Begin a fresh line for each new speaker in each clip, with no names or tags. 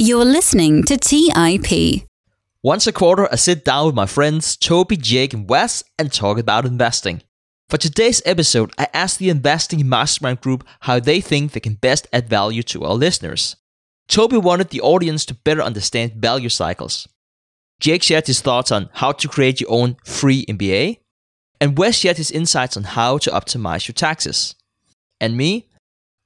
You're listening to TIP.
Once a quarter, I sit down with my friends Toby, Jake, and Wes and talk about investing. For today's episode, I asked the Investing Mastermind group how they think they can best add value to our listeners. Toby wanted the audience to better understand value cycles. Jake shared his thoughts on how to create your own free MBA, and Wes shared his insights on how to optimize your taxes. And me,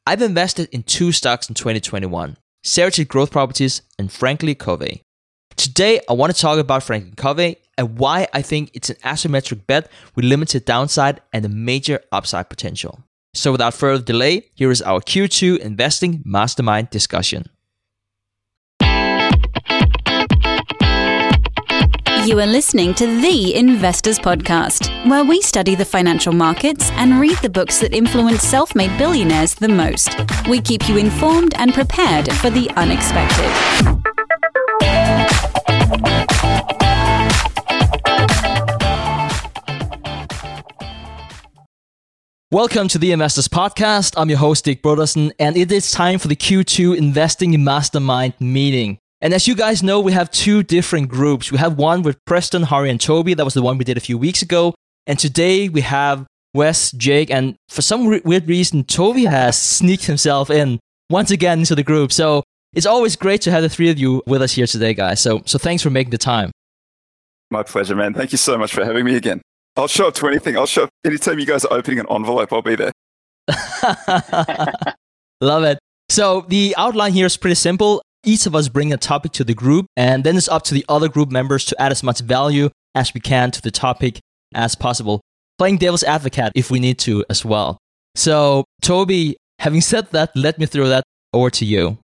I've invested in two stocks in 2021 Seritage Growth Properties, and Franklin Covey. Today, I want to talk about Franklin Covey and why I think it's an asymmetric bet with limited downside and a major upside potential. So, without further delay, here is our Q2 Investing Mastermind discussion.
You are listening to The Investors Podcast, where we study the financial markets and read the books that influence self made billionaires the most. We keep you informed and prepared for the unexpected.
Welcome to the Investors Podcast. I'm your host, Stig Brodersen, and it is time for the Q2 Investing Mastermind meeting. And as you guys know, we have two different groups. We have one with Preston, Harry, and Toby. That was the one we did a few weeks ago. And today we have Wes, Jake, and for some re- weird reason, Toby has sneaked himself in once again into the group. So it's always great to have the three of you with us here today, guys. So, so thanks for making the time.
My pleasure, man. Thank you so much for having me again. I'll show up to anything. I'll show up anytime you guys are opening an envelope. I'll be there.
Love it. So the outline here is pretty simple each of us bring a topic to the group, and then it's up to the other group members to add as much value as we can to the topic as possible, playing devil's advocate if we need to as well. So, Toby, having said that, let me throw that over to you.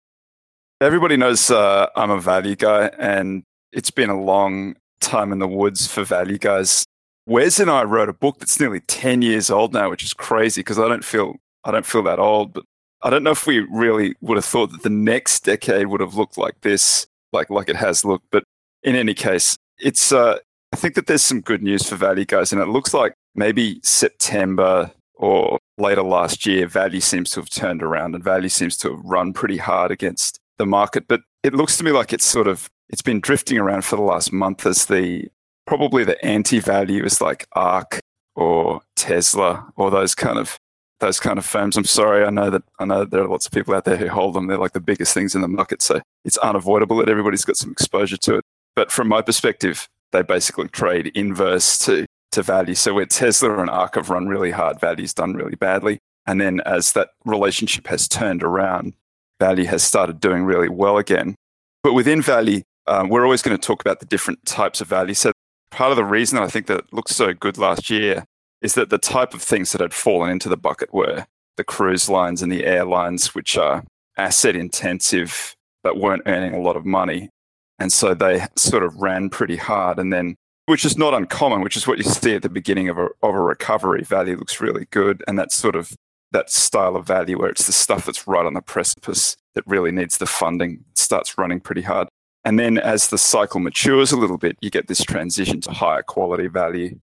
Everybody knows uh, I'm a value guy, and it's been a long time in the woods for value guys. Wes and I wrote a book that's nearly 10 years old now, which is crazy because I don't feel I don't feel that old, but I don't know if we really would have thought that the next decade would have looked like this, like like it has looked. But in any case, it's uh, I think that there's some good news for value guys, and it looks like maybe September or later last year, value seems to have turned around, and value seems to have run pretty hard against the market. But it looks to me like it's sort of it's been drifting around for the last month as the probably the anti-value is like ARK or Tesla or those kind of those kind of firms. I'm sorry, I know that I know there are lots of people out there who hold them. They're like the biggest things in the market, so it's unavoidable that everybody's got some exposure to it. But from my perspective, they basically trade inverse to to value. So where Tesla and ARK have run really hard, value's done really badly. And then as that relationship has turned around, value has started doing really well again. But within value, um, we're always going to talk about the different types of value. So part of the reason I think that it looked so good last year is that the type of things that had fallen into the bucket were the cruise lines and the airlines, which are asset intensive but weren't earning a lot of money. And so they sort of ran pretty hard. And then, which is not uncommon, which is what you see at the beginning of a, of a recovery. Value looks really good. And that's sort of that style of value where it's the stuff that's right on the precipice that really needs the funding starts running pretty hard. And then as the cycle matures a little bit, you get this transition to higher quality value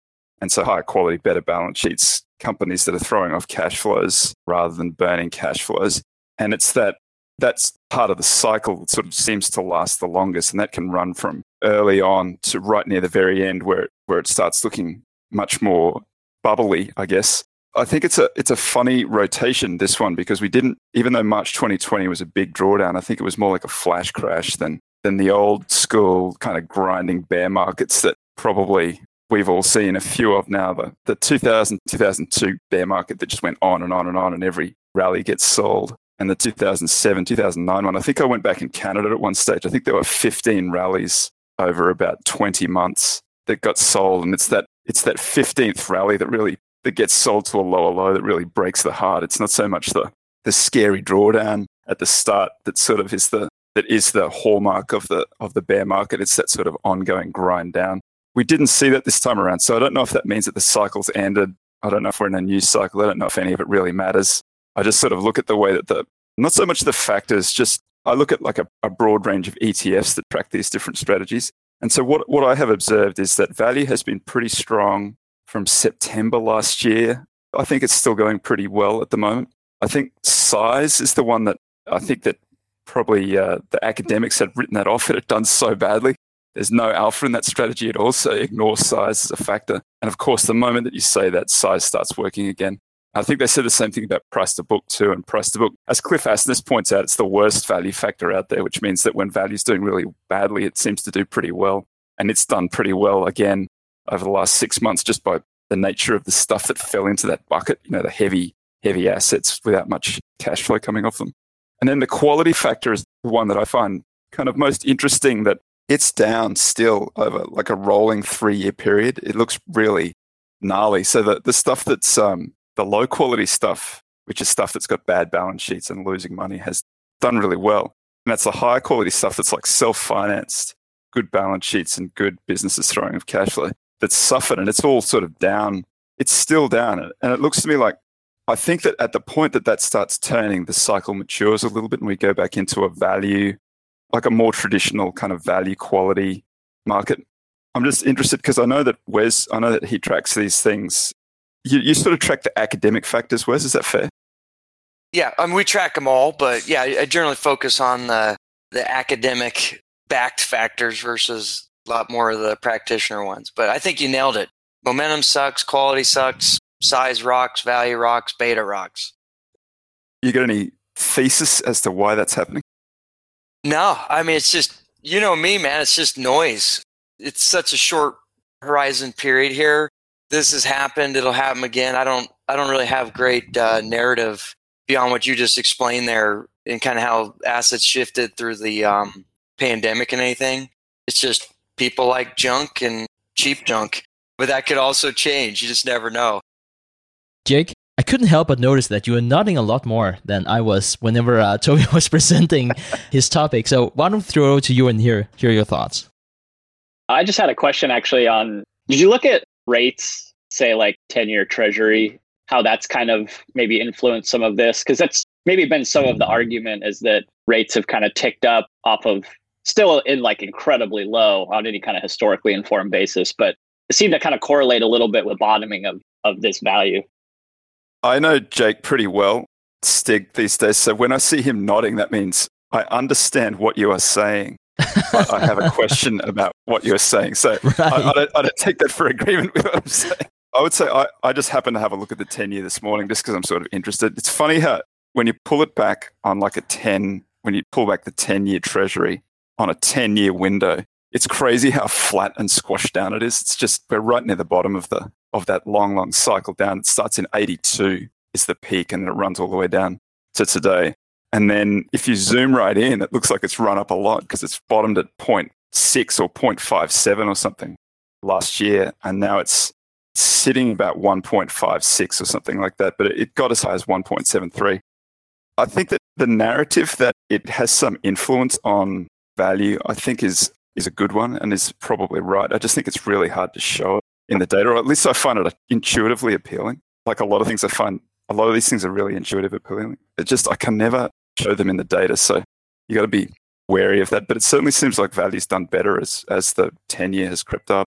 and so higher quality, better balance sheets, companies that are throwing off cash flows rather than burning cash flows. And it's that that's part of the cycle that sort of seems to last the longest. And that can run from early on to right near the very end where, where it starts looking much more bubbly, I guess. I think it's a it's a funny rotation this one because we didn't even though March 2020 was a big drawdown, I think it was more like a flash crash than than the old school kind of grinding bear markets that probably we've all seen a few of now. The, the 2000, 2002 bear market that just went on and on and on, and every rally gets sold. And the 2007, 2009 one, I think I went back in Canada at one stage. I think there were 15 rallies over about 20 months that got sold. And it's that, it's that 15th rally that really that gets sold to a lower low that really breaks the heart. It's not so much the, the scary drawdown at the start that sort of is the that is the hallmark of the of the bear market. It's that sort of ongoing grind down we didn't see that this time around. So I don't know if that means that the cycle's ended. I don't know if we're in a new cycle. I don't know if any of it really matters. I just sort of look at the way that the, not so much the factors, just I look at like a, a broad range of ETFs that track these different strategies. And so what, what I have observed is that value has been pretty strong from September last year. I think it's still going pretty well at the moment. I think size is the one that I think that probably uh, the academics had written that off. It had done so badly. There's no alpha in that strategy at all, so ignore size as a factor. And of course, the moment that you say that, size starts working again. I think they said the same thing about price to book too. And price to book, as Cliff Asness points out, it's the worst value factor out there, which means that when value's doing really badly, it seems to do pretty well. And it's done pretty well again over the last six months just by the nature of the stuff that fell into that bucket, you know, the heavy, heavy assets without much cash flow coming off them. And then the quality factor is the one that I find kind of most interesting that it's down still over like a rolling three year period. It looks really gnarly. So the, the stuff that's um, the low quality stuff, which is stuff that's got bad balance sheets and losing money, has done really well. And that's the higher quality stuff that's like self financed, good balance sheets and good businesses throwing of cash flow that's suffered. And it's all sort of down. It's still down. And it looks to me like I think that at the point that that starts turning, the cycle matures a little bit and we go back into a value, like a more traditional kind of value quality market. I'm just interested because I know that Wes, I know that he tracks these things you, you sort of track the academic factors, Wes. Is that fair?
Yeah, I mean, we track them all, but yeah, I generally focus on the the academic backed factors versus a lot more of the practitioner ones. But I think you nailed it. Momentum sucks, quality sucks, size rocks, value rocks, beta rocks.
You got any thesis as to why that's happening?
No, I mean it's just you know me, man. It's just noise. It's such a short horizon period here. This has happened it'll happen again. I don't i don't really have great uh, narrative beyond what you just explained there and kind of how assets shifted through the um, pandemic and anything. It's just people like junk and cheap junk but that could also change. You just never know.
Jake I couldn't help but notice that you were nodding a lot more than I was whenever uh, Toby was presenting his topic. So why don't we throw it to you and hear hear your thoughts?
I just had a question actually on. Did you look at rates, say like 10 year treasury, how that's kind of maybe influenced some of this? Because that's maybe been some of the argument is that rates have kind of ticked up off of still in like incredibly low on any kind of historically informed basis, but it seemed to kind of correlate a little bit with bottoming of, of this value.
I know Jake pretty well, Stig, these days. So when I see him nodding, that means I understand what you are saying. I, I have a question about what you're saying. So right. I, I, don't, I, don't, take that for agreement with what I'm saying. I would say I, I just happened to have a look at the 10 year this morning just because I'm sort of interested. It's funny how when you pull it back on like a 10, when you pull back the 10 year treasury on a 10 year window, it's crazy how flat and squashed down it is. It's just, we're right near the bottom of the, of that long, long cycle down. It starts in 82 is the peak and it runs all the way down to today. And then if you zoom right in, it looks like it's run up a lot because it's bottomed at 0.6 or 0.57 or something last year. And now it's sitting about 1.56 or something like that. But it got as high as 1.73. I think that the narrative that it has some influence on value, I think is, is a good one and is probably right. I just think it's really hard to show it in the data, or at least I find it intuitively appealing. Like a lot of things I find a lot of these things are really intuitive appealing. It just I can never show them in the data. So you got to be wary of that. But it certainly seems like value's done better as, as the 10 year has crept up.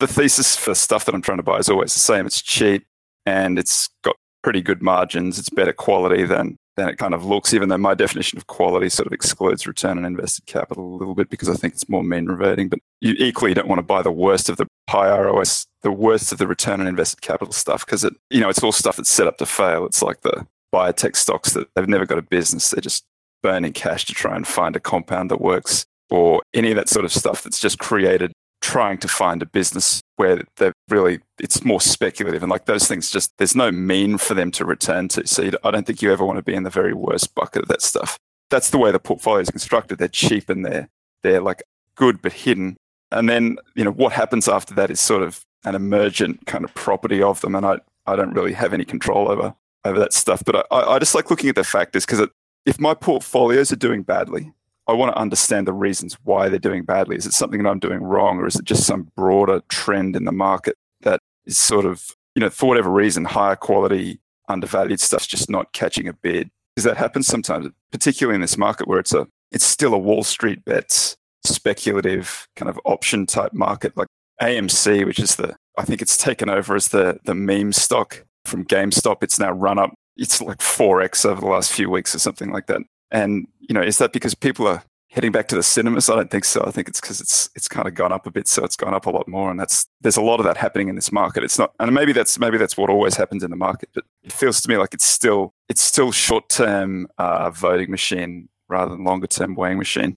The thesis for stuff that I'm trying to buy is always the same. It's cheap and it's got pretty good margins. It's better quality than, than it kind of looks, even though my definition of quality sort of excludes return on invested capital a little bit because I think it's more mean reverting. But you equally don't want to buy the worst of the high ROS, the worst of the return on invested capital stuff because it, you know, it's all stuff that's set up to fail. It's like the biotech stocks that they've never got a business. They're just burning cash to try and find a compound that works or any of that sort of stuff that's just created trying to find a business where they're really it's more speculative and like those things just there's no mean for them to return to so i don't think you ever want to be in the very worst bucket of that stuff that's the way the portfolio is constructed they're cheap and they're they're like good but hidden and then you know what happens after that is sort of an emergent kind of property of them and i i don't really have any control over over that stuff. But I, I just like looking at the factors because if my portfolios are doing badly, I want to understand the reasons why they're doing badly. Is it something that I'm doing wrong, or is it just some broader trend in the market that is sort of, you know, for whatever reason, higher quality, undervalued stuff's just not catching a bid? Because that happens sometimes, particularly in this market where it's a, it's still a Wall Street bets, speculative kind of option type market, like AMC, which is the, I think it's taken over as the the meme stock from GameStop. It's now run up. It's like 4x over the last few weeks or something like that. And you know, is that because people are heading back to the cinemas? I don't think so. I think it's because it's it's kind of gone up a bit, so it's gone up a lot more, and that's there's a lot of that happening in this market. It's not, and maybe that's maybe that's what always happens in the market, but it feels to me like it's still it's still short term uh, voting machine rather than longer term weighing machine.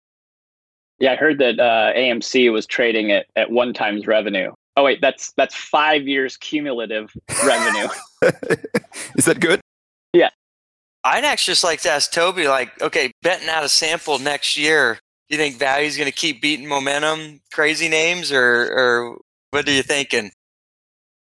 Yeah, I heard that uh, AMC was trading at at one times revenue. Oh wait, that's that's five years cumulative revenue.
Is that good?
Yeah.
I'd actually just like to ask Toby, like, okay, betting out a sample next year, do you think value's going to keep beating momentum, crazy names, or or what are you thinking?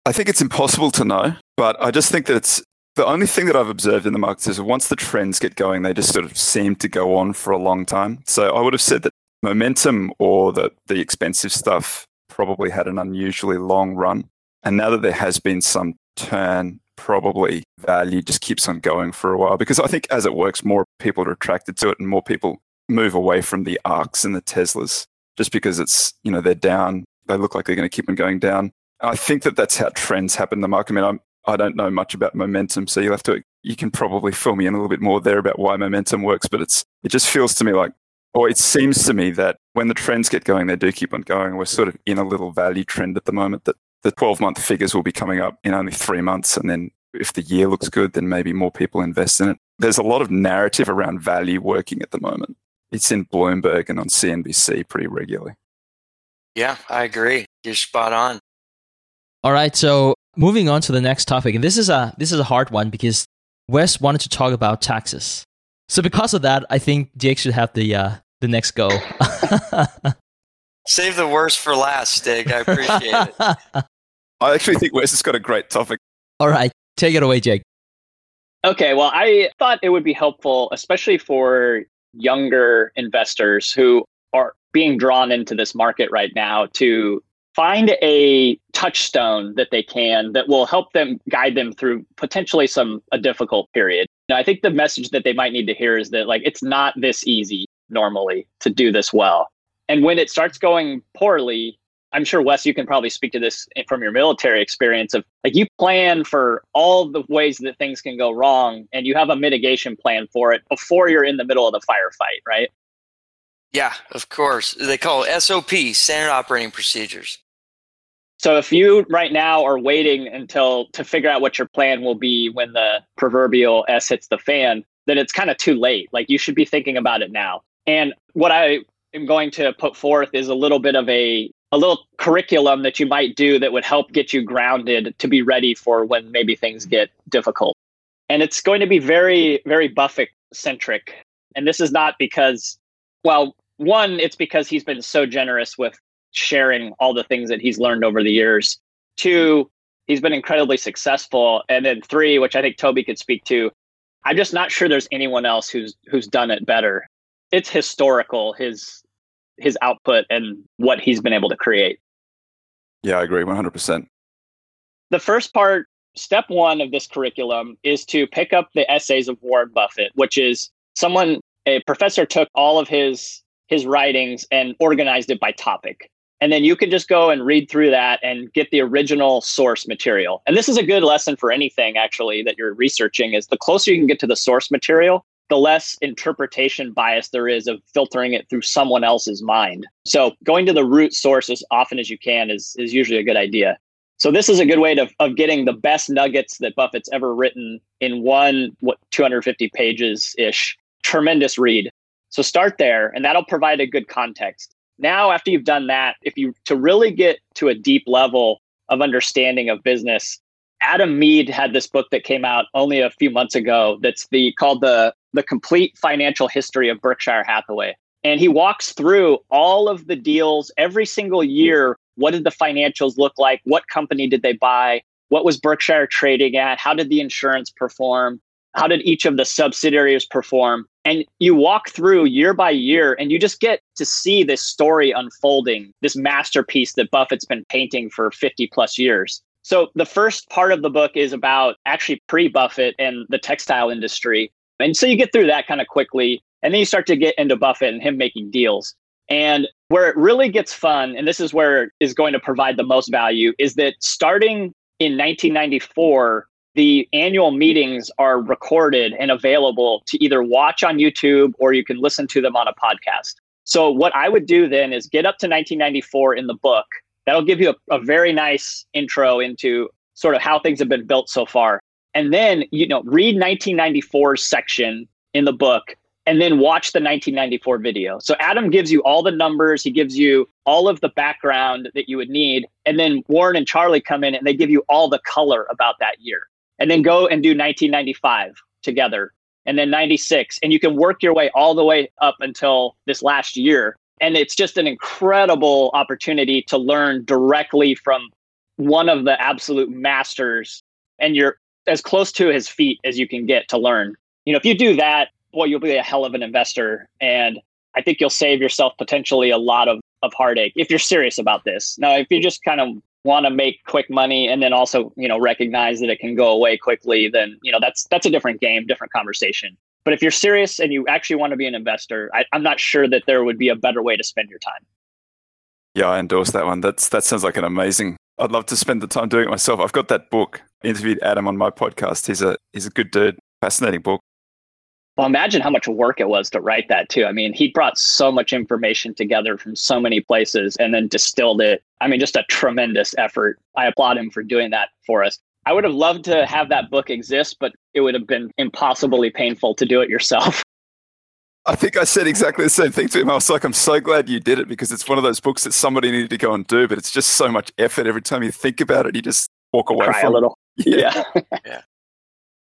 I think it's impossible to know, but I just think that it's the only thing that I've observed in the markets is once the trends get going, they just sort of seem to go on for a long time. So I would have said that momentum or that the expensive stuff probably had an unusually long run. And now that there has been some turn, probably value just keeps on going for a while because I think as it works, more people are attracted to it and more people move away from the ARKs and the Teslas just because it's, you know, they're down. They look like they're going to keep on going down. I think that that's how trends happen in the market. I mean, I'm, I don't know much about momentum, so you'll have to, you can probably fill me in a little bit more there about why momentum works, but it's, it just feels to me like or it seems to me that when the trends get going, they do keep on going. We're sort of in a little value trend at the moment that the 12 month figures will be coming up in only three months. And then if the year looks good, then maybe more people invest in it. There's a lot of narrative around value working at the moment. It's in Bloomberg and on CNBC pretty regularly.
Yeah, I agree. You're spot on.
All right, so moving on to the next topic, and this is a this is a hard one because Wes wanted to talk about taxes. So because of that, I think Jake should have the uh, the next go.
Save the worst for last, Stig. I appreciate it.
I actually think Wes has got a great topic.
All right, take it away, Jake.
Okay, well, I thought it would be helpful, especially for younger investors who are being drawn into this market right now, to find a touchstone that they can that will help them guide them through potentially some a difficult period. I think the message that they might need to hear is that like it's not this easy normally to do this well. And when it starts going poorly, I'm sure Wes, you can probably speak to this from your military experience of like you plan for all the ways that things can go wrong and you have a mitigation plan for it before you're in the middle of the firefight, right?
Yeah, of course. They call it SOP, standard operating procedures.
So if you right now are waiting until to figure out what your plan will be when the proverbial S hits the fan, then it's kind of too late. Like you should be thinking about it now. And what I am going to put forth is a little bit of a a little curriculum that you might do that would help get you grounded to be ready for when maybe things get difficult. And it's going to be very very Buffett centric. And this is not because well, one, it's because he's been so generous with sharing all the things that he's learned over the years. Two, he's been incredibly successful. And then three, which I think Toby could speak to, I'm just not sure there's anyone else who's who's done it better. It's historical his his output and what he's been able to create.
Yeah, I agree 100%.
The first part, step 1 of this curriculum is to pick up the essays of Warren Buffett, which is someone a professor took all of his his writings and organized it by topic. And then you can just go and read through that and get the original source material. And this is a good lesson for anything actually that you're researching is the closer you can get to the source material, the less interpretation bias there is of filtering it through someone else's mind. So going to the root source as often as you can is, is usually a good idea. So this is a good way to, of getting the best nuggets that Buffett's ever written in one, what, 250 pages ish. Tremendous read. So start there and that'll provide a good context. Now, after you've done that, if you to really get to a deep level of understanding of business, Adam Mead had this book that came out only a few months ago that's the called the the complete financial history of Berkshire Hathaway. And he walks through all of the deals every single year. What did the financials look like? What company did they buy? What was Berkshire trading at? How did the insurance perform? How did each of the subsidiaries perform? And you walk through year by year and you just get to see this story unfolding, this masterpiece that Buffett's been painting for 50 plus years. So the first part of the book is about actually pre Buffett and the textile industry. And so you get through that kind of quickly. And then you start to get into Buffett and him making deals. And where it really gets fun, and this is where is going to provide the most value, is that starting in 1994, the annual meetings are recorded and available to either watch on YouTube or you can listen to them on a podcast. So, what I would do then is get up to 1994 in the book. That'll give you a, a very nice intro into sort of how things have been built so far. And then, you know, read 1994's section in the book and then watch the 1994 video. So Adam gives you all the numbers, he gives you all of the background that you would need, and then Warren and Charlie come in and they give you all the color about that year. And then go and do 1995 together and then 96 and you can work your way all the way up until this last year. And it's just an incredible opportunity to learn directly from one of the absolute masters and you're as close to his feet as you can get to learn. You know if you do that boy you'll be a hell of an investor and i think you'll save yourself potentially a lot of, of heartache if you're serious about this. Now if you're just kind of want to make quick money and then also you know recognize that it can go away quickly then you know that's that's a different game different conversation. But if you're serious and you actually want to be an investor I, i'm not sure that there would be a better way to spend your time.
Yeah i endorse that one. That's that sounds like an amazing i'd love to spend the time doing it myself. I've got that book I interviewed adam on my podcast. He's a he's a good dude. Fascinating book
well, imagine how much work it was to write that too. I mean, he brought so much information together from so many places and then distilled it. I mean, just a tremendous effort. I applaud him for doing that for us. I would have loved to have that book exist, but it would have been impossibly painful to do it yourself.
I think I said exactly the same thing to him. I was like, I'm so glad you did it because it's one of those books that somebody needed to go and do, but it's just so much effort. Every time you think about it, you just walk away
Cry
from
a little.
Yeah.
yeah.
yeah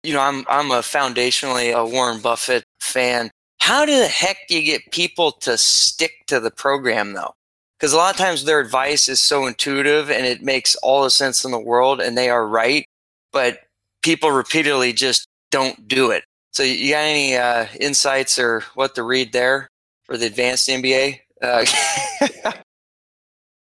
you know, I'm I'm a foundationally a Warren Buffett fan. How do the heck do you get people to stick to the program though? Because a lot of times their advice is so intuitive and it makes all the sense in the world and they are right, but people repeatedly just don't do it. So you got any uh, insights or what to read there for the advanced MBA? Uh,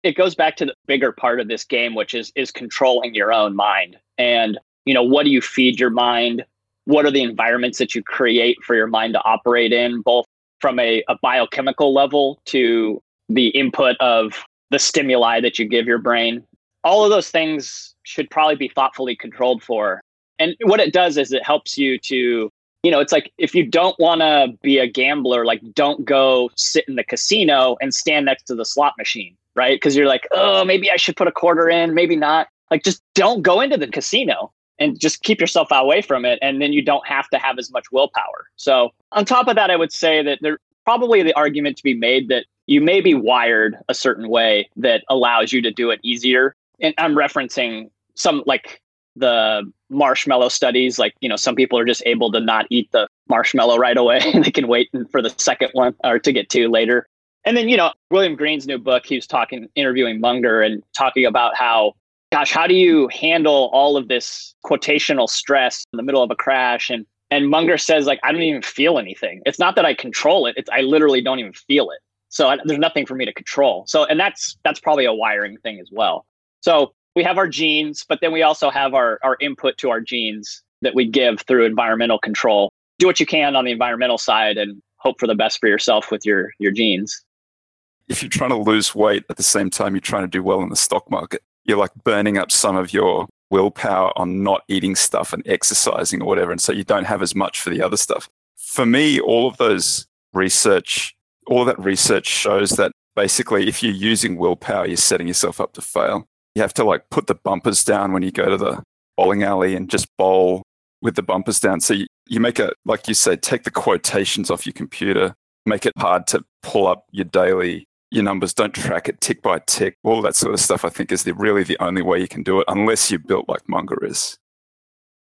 it goes back to the bigger part of this game, which is is controlling your own mind. And you know, what do you feed your mind? What are the environments that you create for your mind to operate in, both from a, a biochemical level to the input of the stimuli that you give your brain? All of those things should probably be thoughtfully controlled for. And what it does is it helps you to, you know, it's like if you don't want to be a gambler, like don't go sit in the casino and stand next to the slot machine, right? Because you're like, oh, maybe I should put a quarter in, maybe not. Like just don't go into the casino and just keep yourself away from it and then you don't have to have as much willpower. So on top of that i would say that there probably the argument to be made that you may be wired a certain way that allows you to do it easier. And i'm referencing some like the marshmallow studies like you know some people are just able to not eat the marshmallow right away. They can wait for the second one or to get to later. And then you know william green's new book he was talking interviewing munger and talking about how gosh, how do you handle all of this quotational stress in the middle of a crash? And and Munger says like I don't even feel anything. It's not that I control it; it's I literally don't even feel it. So I, there's nothing for me to control. So and that's that's probably a wiring thing as well. So we have our genes, but then we also have our our input to our genes that we give through environmental control. Do what you can on the environmental side and hope for the best for yourself with your your genes.
If you're trying to lose weight at the same time you're trying to do well in the stock market, you're like burning up some of your willpower on not eating stuff and exercising or whatever. And so you don't have as much for the other stuff. For me, all of those research, all that research shows that basically if you're using willpower, you're setting yourself up to fail. You have to like put the bumpers down when you go to the bowling alley and just bowl with the bumpers down. So you, you make a, like you said, take the quotations off your computer, make it hard to pull up your daily your numbers, don't track it tick by tick. All that sort of stuff, I think, is the, really the only way you can do it, unless you're built like Munger is.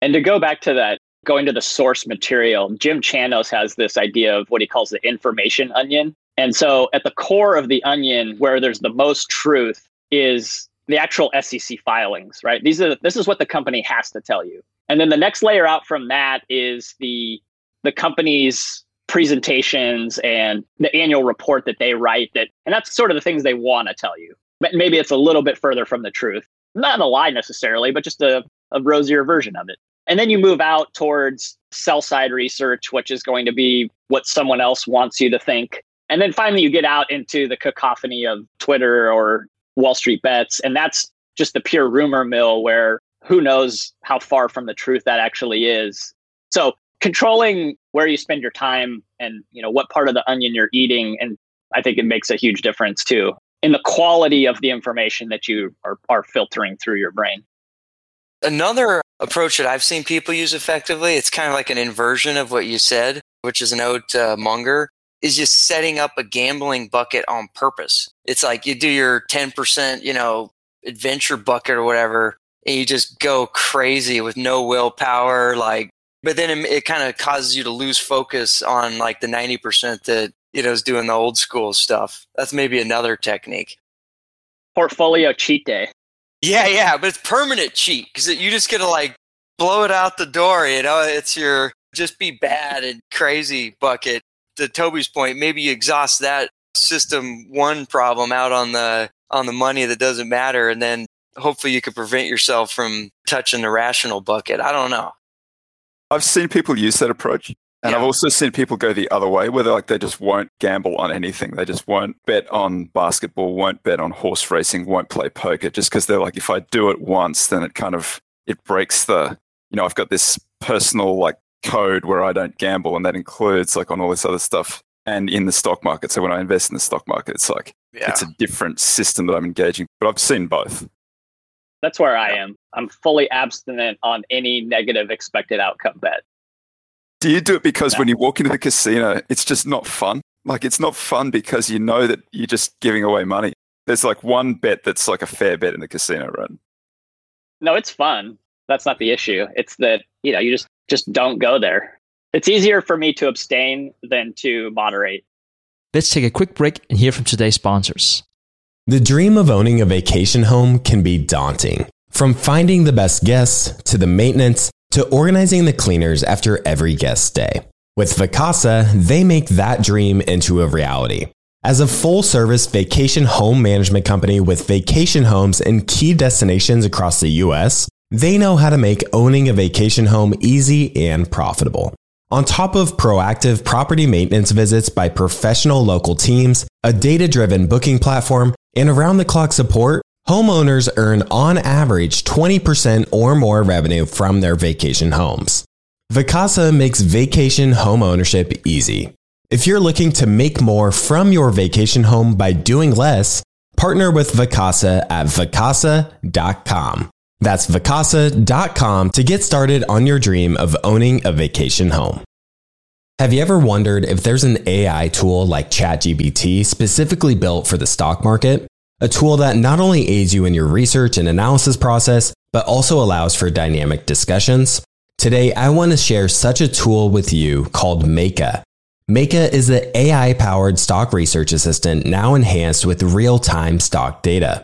And to go back to that, going to the source material, Jim Chanos has this idea of what he calls the information onion. And so at the core of the onion, where there's the most truth, is the actual SEC filings, right? These are this is what the company has to tell you. And then the next layer out from that is the the company's presentations and the annual report that they write that and that's sort of the things they want to tell you. But maybe it's a little bit further from the truth. Not a lie necessarily but just a, a rosier version of it. And then you move out towards sell side research which is going to be what someone else wants you to think. And then finally you get out into the cacophony of twitter or wall street bets and that's just the pure rumor mill where who knows how far from the truth that actually is. So controlling where you spend your time and you know what part of the onion you're eating and I think it makes a huge difference too in the quality of the information that you are, are filtering through your brain.
Another approach that I've seen people use effectively, it's kind of like an inversion of what you said, which is an ode to uh, Munger, is just setting up a gambling bucket on purpose. It's like you do your 10%, you know, adventure bucket or whatever, and you just go crazy with no willpower. Like, but then it, it kind of causes you to lose focus on like the 90% that, you know, is doing the old school stuff. That's maybe another technique.
Portfolio cheat day.
Yeah, yeah, but it's permanent cheat because you just get to like blow it out the door. You know, it's your just be bad and crazy bucket. To Toby's point, maybe you exhaust that system one problem out on the on the money that doesn't matter, and then hopefully you could prevent yourself from touching the rational bucket. I don't know.
I've seen people use that approach. And yeah. I've also seen people go the other way, where they like they just won't gamble on anything. They just won't bet on basketball, won't bet on horse racing, won't play poker, just because they're like, if I do it once, then it kind of it breaks the, you know, I've got this personal like code where I don't gamble, and that includes like on all this other stuff and in the stock market. So when I invest in the stock market, it's like yeah. it's a different system that I'm engaging. But I've seen both.
That's where I am. I'm fully abstinent on any negative expected outcome bet.
Do you do it because when you walk into the casino, it's just not fun? Like it's not fun because you know that you're just giving away money. There's like one bet that's like a fair bet in the casino, right?
No, it's fun. That's not the issue. It's that, you know, you just just don't go there. It's easier for me to abstain than to moderate.
Let's take a quick break and hear from today's sponsors.
The dream of owning a vacation home can be daunting. From finding the best guests to the maintenance to organizing the cleaners after every guest stay. With Vacasa, they make that dream into a reality. As a full service vacation home management company with vacation homes in key destinations across the US, they know how to make owning a vacation home easy and profitable. On top of proactive property maintenance visits by professional local teams, a data driven booking platform, and around the clock support, Homeowners earn on average 20% or more revenue from their vacation homes. Vacasa makes vacation home ownership easy. If you're looking to make more from your vacation home by doing less, partner with Vacasa at vacasa.com. That's vacasa.com to get started on your dream of owning a vacation home. Have you ever wondered if there's an AI tool like ChatGPT specifically built for the stock market? a tool that not only aids you in your research and analysis process, but also allows for dynamic discussions. Today, I want to share such a tool with you called Meyka. Meyka is the AI powered stock research assistant now enhanced with real time stock data.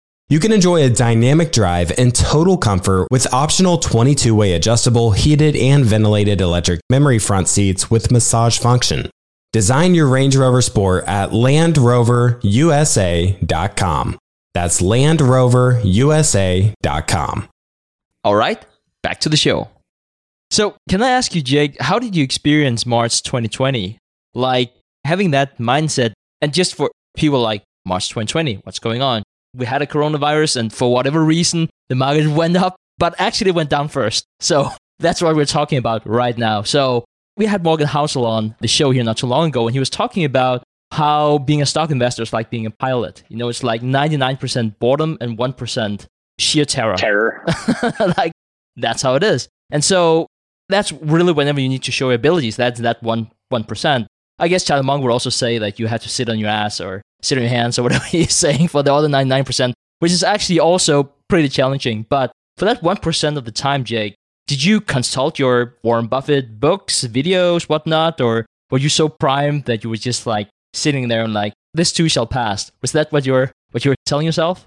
You can enjoy a dynamic drive and total comfort with optional 22 way adjustable, heated, and ventilated electric memory front seats with massage function. Design your Range Rover Sport at LandRoverUSA.com. That's LandRoverUSA.com.
All right, back to the show. So, can I ask you, Jake, how did you experience March 2020? Like having that mindset, and just for people like March 2020, what's going on? We had a coronavirus and for whatever reason, the market went up, but actually went down first. So that's what we're talking about right now. So we had Morgan Housel on the show here not too long ago, and he was talking about how being a stock investor is like being a pilot. You know, it's like 99% boredom and 1% sheer terror.
Terror.
like, that's how it is. And so that's really whenever you need to show your abilities, that's that one, 1%. I guess Charlie Munger would also say that you have to sit on your ass or sit on your hands or whatever he's saying for the other 99%, which is actually also pretty challenging. But for that 1% of the time, Jake, did you consult your Warren Buffett books, videos, whatnot, or were you so primed that you were just like sitting there and like, this too shall pass? Was that what you're what you were telling yourself?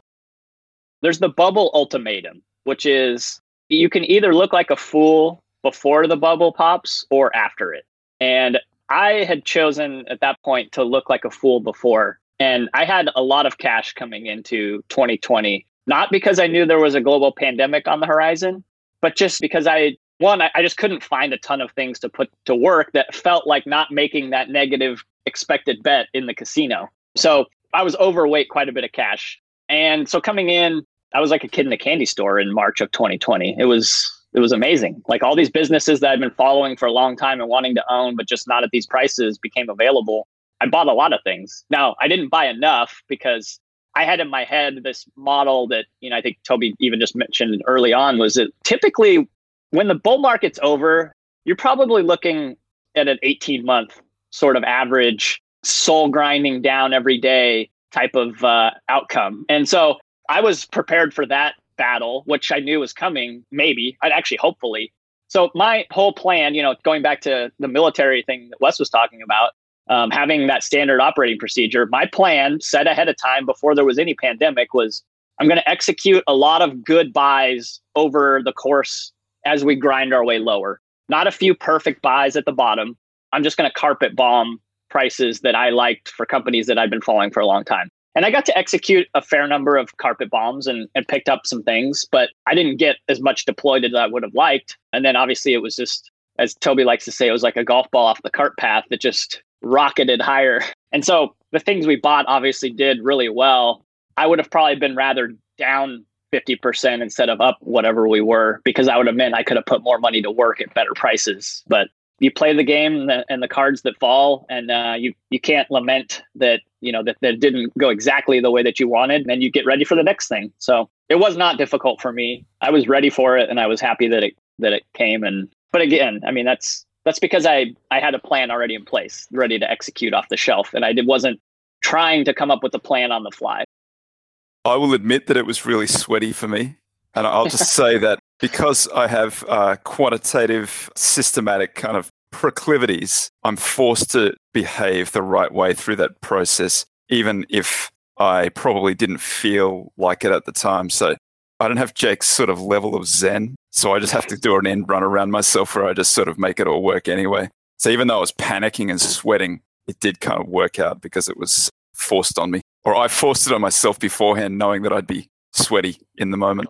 There's the bubble ultimatum, which is you can either look like a fool before the bubble pops or after it. And I had chosen at that point to look like a fool before. And I had a lot of cash coming into 2020, not because I knew there was a global pandemic on the horizon, but just because I, one, I, just couldn't find a ton of things to put to work that felt like not making that negative expected bet in the casino. So I was overweight quite a bit of cash. And so coming in, I was like a kid in a candy store in March of 2020. It was it was amazing. Like all these businesses that I've been following for a long time and wanting to own, but just not at these prices became available. I bought a lot of things. Now, I didn't buy enough because I had in my head this model that, you know, I think Toby even just mentioned early on was that typically when the bull market's over, you're probably looking at an 18 month sort of average soul grinding down every day type of uh, outcome. And so I was prepared for that battle, which I knew was coming, maybe, I'd actually hopefully. So my whole plan, you know, going back to the military thing that Wes was talking about, um, having that standard operating procedure, my plan set ahead of time before there was any pandemic was I'm going to execute a lot of good buys over the course as we grind our way lower. Not a few perfect buys at the bottom. I'm just going to carpet bomb prices that I liked for companies that I've been following for a long time. And I got to execute a fair number of carpet bombs and, and picked up some things, but I didn't get as much deployed as I would have liked. And then obviously it was just, as Toby likes to say, it was like a golf ball off the cart path that just rocketed higher. And so the things we bought obviously did really well. I would have probably been rather down 50% instead of up whatever we were because I would have meant I could have put more money to work at better prices. But you play the game and the, and the cards that fall, and uh, you you can't lament that you know that that didn't go exactly the way that you wanted, and you get ready for the next thing. So it was not difficult for me. I was ready for it, and I was happy that it that it came. And but again, I mean that's that's because I I had a plan already in place, ready to execute off the shelf, and I did, wasn't trying to come up with a plan on the fly.
I will admit that it was really sweaty for me, and I'll just say that because I have uh, quantitative, systematic kind of proclivities, I'm forced to behave the right way through that process, even if I probably didn't feel like it at the time. So I don't have Jake's sort of level of zen. So I just have to do an end run around myself where I just sort of make it all work anyway. So even though I was panicking and sweating, it did kind of work out because it was forced on me. Or I forced it on myself beforehand, knowing that I'd be sweaty in the moment.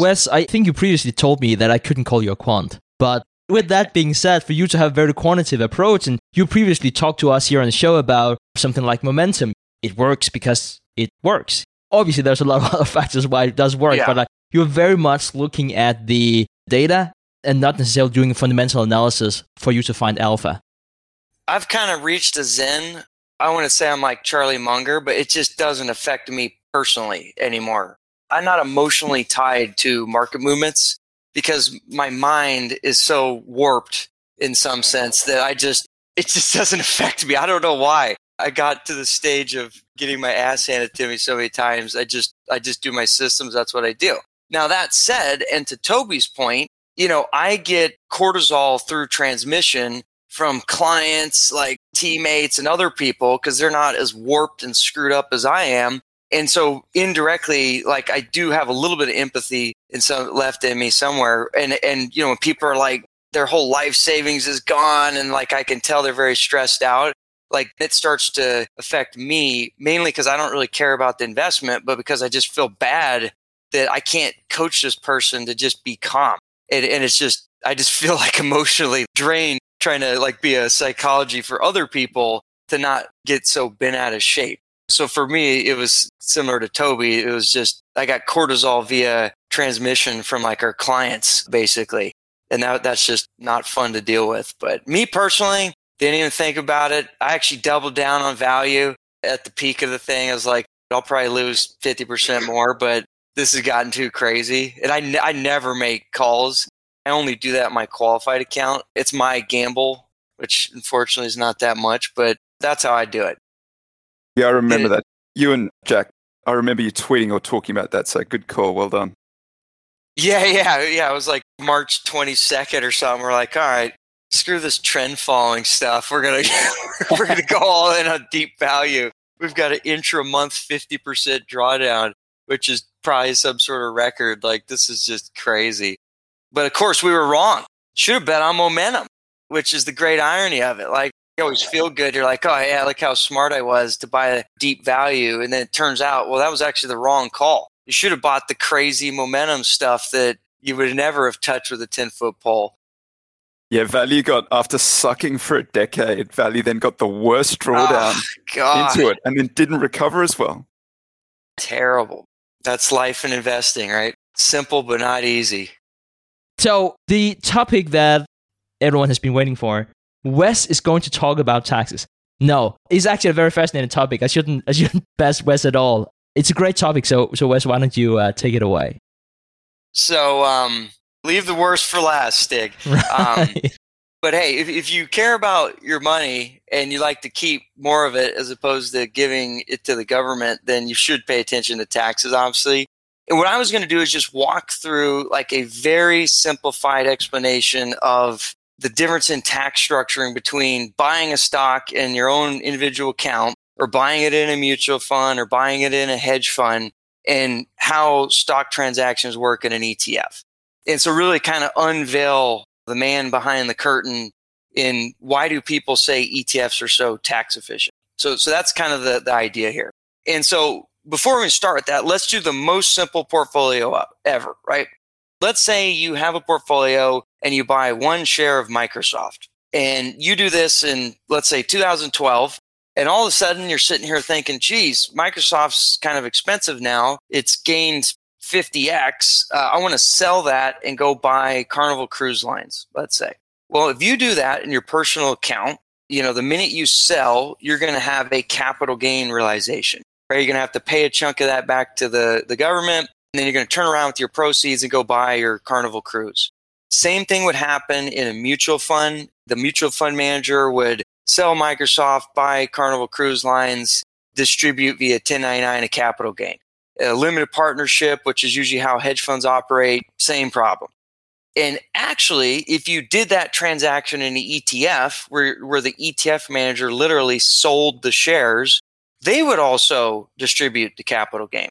Wes, I think you previously told me that I couldn't call you a quant, but with that being said, for you to have a very quantitative approach, and you previously talked to us here on the show about something like momentum, it works because it works. Obviously, there's a lot of other factors why it does work, yeah. but like, you're very much looking at the data and not necessarily doing a fundamental analysis for you to find alpha.
I've kind of reached a zen. I want to say I'm like Charlie Munger, but it just doesn't affect me personally anymore. I'm not emotionally tied to market movements because my mind is so warped in some sense that I just, it just doesn't affect me. I don't know why. I got to the stage of getting my ass handed to me so many times. I just, I just do my systems. That's what I do. Now, that said, and to Toby's point, you know, I get cortisol through transmission from clients like teammates and other people because they're not as warped and screwed up as I am. And so indirectly, like I do have a little bit of empathy in some left in me somewhere. And and you know, when people are like their whole life savings is gone and like I can tell they're very stressed out, like it starts to affect me mainly because I don't really care about the investment, but because I just feel bad that I can't coach this person to just be calm. And, and it's just I just feel like emotionally drained trying to like be a psychology for other people to not get so bent out of shape. So for me, it was similar to Toby. It was just, I got cortisol via transmission from like our clients, basically. And that, that's just not fun to deal with. But me personally, didn't even think about it. I actually doubled down on value at the peak of the thing. I was like, I'll probably lose 50% more, but this has gotten too crazy. And I, I never make calls. I only do that in my qualified account. It's my gamble, which unfortunately is not that much, but that's how I do it.
Yeah, I remember that. You and Jack, I remember you tweeting or talking about that. So good call. Well done.
Yeah, yeah, yeah. It was like March 22nd or something. We're like, all right, screw this trend following stuff. We're gonna we're gonna go all in on deep value. We've got an intra month 50% drawdown, which is probably some sort of record. Like this is just crazy. But of course, we were wrong. Should have bet on momentum, which is the great irony of it. Like you always feel good. You're like, oh yeah, look how smart I was to buy a deep value, and then it turns out, well, that was actually the wrong call. You should have bought the crazy momentum stuff that you would never have touched with a 10 foot pole.
Yeah, value got after sucking for a decade. Value then got the worst drawdown oh, into it, and then didn't recover as well.
Terrible. That's life and investing, right? Simple but not easy.
So the topic that everyone has been waiting for Wes is going to talk about taxes. No, it's actually a very fascinating topic. I shouldn't, I shouldn't bash Wes at all. It's a great topic. So, so Wes, why don't you uh, take it away?
So, um, leave the worst for last, Stig. Right. Um, but hey, if, if you care about your money and you like to keep more of it as opposed to giving it to the government, then you should pay attention to taxes, obviously. And what I was going to do is just walk through like a very simplified explanation of the difference in tax structuring between buying a stock in your own individual account or buying it in a mutual fund or buying it in a hedge fund and how stock transactions work in an ETF. And so really kind of unveil the man behind the curtain in why do people say ETFs are so tax efficient. So, so that's kind of the, the idea here. And so before we start with that, let's do the most simple portfolio ever, right? Let's say you have a portfolio and you buy one share of Microsoft. And you do this in, let's say, 2012. And all of a sudden, you're sitting here thinking, geez, Microsoft's kind of expensive now. It's gained 50x. Uh, I want to sell that and go buy Carnival Cruise Lines, let's say. Well, if you do that in your personal account, you know, the minute you sell, you're going to have a capital gain realization. Right? You're going to have to pay a chunk of that back to the, the government. And then you're going to turn around with your proceeds and go buy your Carnival Cruise. Same thing would happen in a mutual fund. The mutual fund manager would sell Microsoft, buy Carnival Cruise Lines, distribute via 1099 a capital gain. A limited partnership, which is usually how hedge funds operate, same problem. And actually, if you did that transaction in the ETF, where, where the ETF manager literally sold the shares, they would also distribute the capital gain.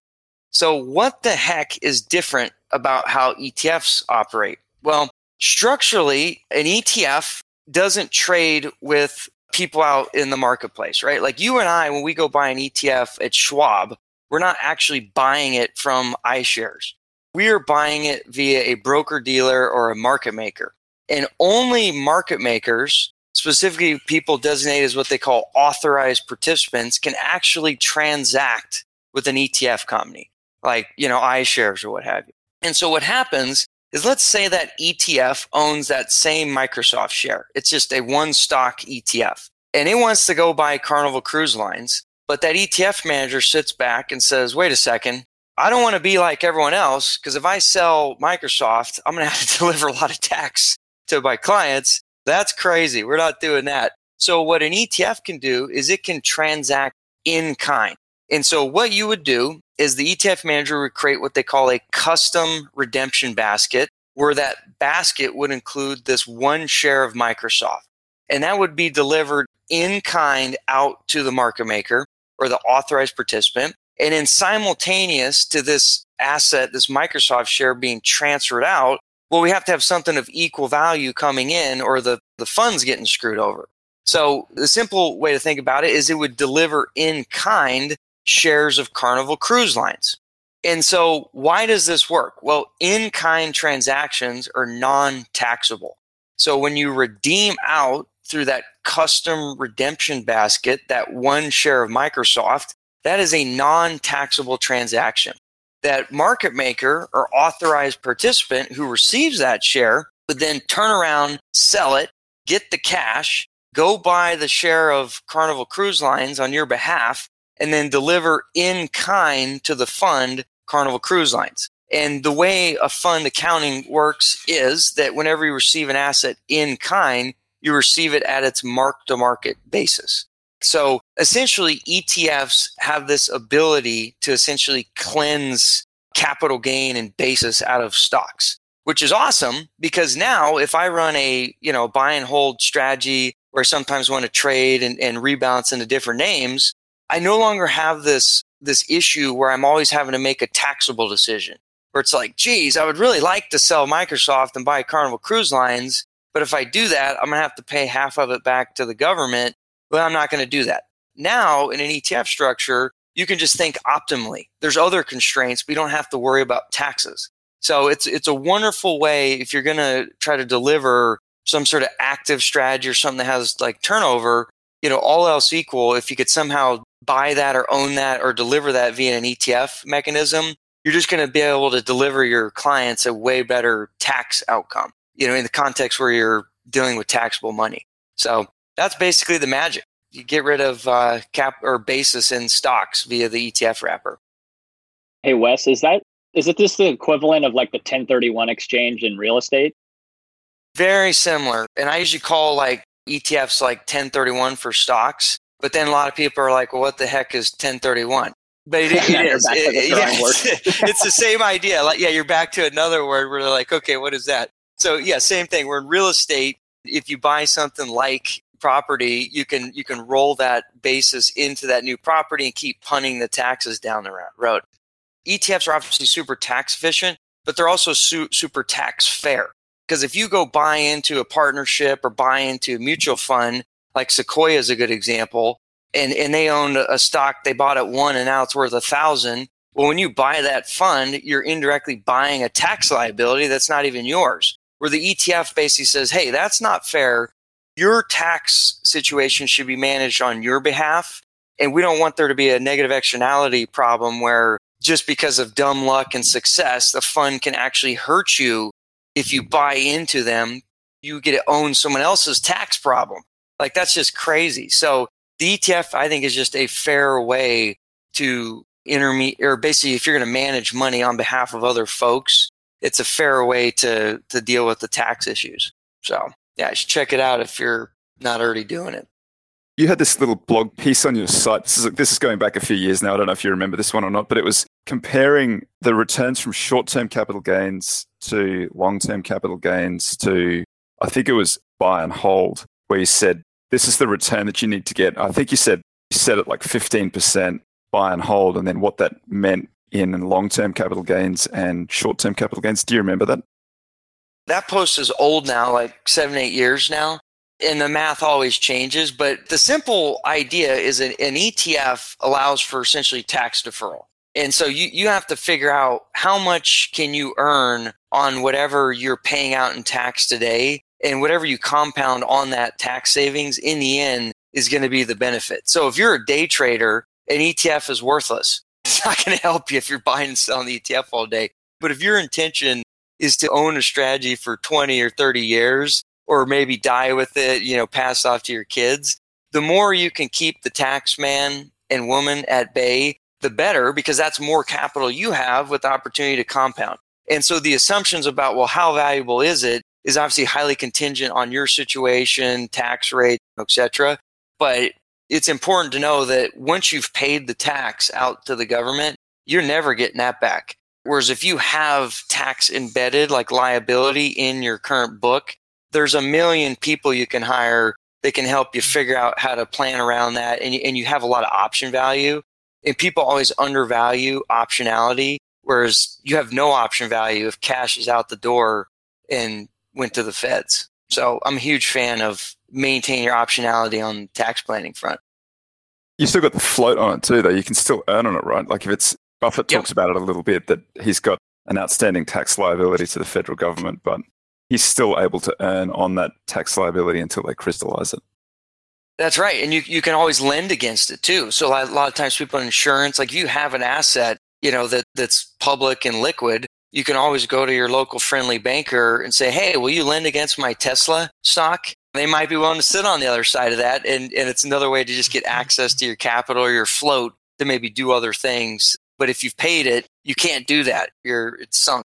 So, what the heck is different about how ETFs operate? Well, structurally, an ETF doesn't trade with people out in the marketplace, right? Like you and I, when we go buy an ETF at Schwab, we're not actually buying it from iShares. We are buying it via a broker dealer or a market maker. And only market makers, specifically people designated as what they call authorized participants, can actually transact with an ETF company, like, you know, iShares or what have you. And so what happens is let's say that ETF owns that same Microsoft share. It's just a one stock ETF and it wants to go buy Carnival Cruise Lines. But that ETF manager sits back and says, wait a second, I don't want to be like everyone else because if I sell Microsoft, I'm going to have to deliver a lot of tax to my clients. That's crazy. We're not doing that. So what an ETF can do is it can transact in kind. And so what you would do is the ETF manager would create what they call a custom redemption basket, where that basket would include this one share of Microsoft. And that would be delivered in kind out to the market maker or the authorized participant. And then simultaneous to this asset, this Microsoft share being transferred out, well, we have to have something of equal value coming in or the, the funds getting screwed over. So the simple way to think about it is it would deliver in kind shares of Carnival Cruise Lines. And so, why does this work? Well, in kind transactions are non taxable. So, when you redeem out through that custom redemption basket, that one share of Microsoft, that is a non taxable transaction. That market maker or authorized participant who receives that share would then turn around, sell it, get the cash, go buy the share of Carnival Cruise Lines on your behalf, and then deliver in kind to the fund Carnival Cruise Lines. And the way a fund accounting works is that whenever you receive an asset in kind, you receive it at its mark to market basis. So essentially, ETFs have this ability to essentially cleanse capital gain and basis out of stocks, which is awesome because now if I run a, you know, buy and hold strategy where I sometimes want to trade and, and rebalance into different names, I no longer have this this issue where I'm always having to make a taxable decision. Where it's like, geez, I would really like to sell Microsoft and buy Carnival Cruise Lines, but if I do that, I'm gonna have to pay half of it back to the government. Well, I'm not gonna do that. Now in an ETF structure, you can just think optimally. There's other constraints. We don't have to worry about taxes. So it's it's a wonderful way if you're gonna try to deliver some sort of active strategy or something that has like turnover, you know, all else equal, if you could somehow buy that or own that or deliver that via an ETF mechanism, you're just going to be able to deliver your clients a way better tax outcome, you know, in the context where you're dealing with taxable money. So that's basically the magic. You get rid of uh, cap or basis in stocks via the ETF wrapper.
Hey, Wes, is that is it just the equivalent of like the 1031 exchange in real estate?
Very similar. And I usually call like ETFs like 1031 for stocks. But then a lot of people are like, well, what the heck is 1031? But it, it is. It, it, yeah, it's, it's the same idea. Like, yeah, you're back to another word where they're like, okay, what is that? So yeah, same thing. We're in real estate. If you buy something like property, you can you can roll that basis into that new property and keep punting the taxes down the road. ETFs are obviously super tax efficient, but they're also su- super tax fair. Because if you go buy into a partnership or buy into a mutual fund, like Sequoia is a good example, and, and they own a stock they bought at one and now it's worth a thousand. Well, when you buy that fund, you're indirectly buying a tax liability that's not even yours. Where the ETF basically says, hey, that's not fair. Your tax situation should be managed on your behalf. And we don't want there to be a negative externality problem where just because of dumb luck and success, the fund can actually hurt you if you buy into them, you get to own someone else's tax problem. Like that's just crazy. So the ETF, I think, is just a fair way to intermediate, or basically, if you're going to manage money on behalf of other folks, it's a fair way to to deal with the tax issues. So yeah, check it out if you're not already doing it.
You had this little blog piece on your site. This is this is going back a few years now. I don't know if you remember this one or not, but it was comparing the returns from short-term capital gains to long-term capital gains to I think it was buy and hold, where you said this is the return that you need to get. I think you said you said it like 15% buy and hold, and then what that meant in long-term capital gains and short-term capital gains. Do you remember that?
That post is old now, like seven, eight years now. And the math always changes, but the simple idea is an, an ETF allows for essentially tax deferral. And so you, you have to figure out how much can you earn on whatever you're paying out in tax today and whatever you compound on that tax savings in the end is going to be the benefit. So if you're a day trader, an ETF is worthless. It's not going to help you if you're buying and selling the ETF all day. But if your intention is to own a strategy for 20 or 30 years or maybe die with it, you know, pass off to your kids, the more you can keep the tax man and woman at bay the better because that's more capital you have with the opportunity to compound. And so the assumptions about, well, how valuable is it is obviously highly contingent on your situation, tax rate, etc. But it's important to know that once you've paid the tax out to the government, you're never getting that back. Whereas if you have tax embedded, like liability in your current book, there's a million people you can hire that can help you figure out how to plan around that. And you, and you have a lot of option value and people always undervalue optionality, whereas you have no option value if cash is out the door and went to the feds. So I'm a huge fan of maintaining your optionality on tax planning front.
You still got the float on it too, though. You can still earn on it, right? Like if it's Buffett talks yep. about it a little bit that he's got an outstanding tax liability to the federal government, but he's still able to earn on that tax liability until they crystallize it.
That's right. And you, you can always lend against it too. So a lot, a lot of times people in insurance, like if you have an asset, you know, that, that's public and liquid, you can always go to your local friendly banker and say, Hey, will you lend against my Tesla stock? They might be willing to sit on the other side of that. And, and it's another way to just get mm-hmm. access to your capital or your float to maybe do other things. But if you've paid it, you can't do that. You're it's sunk.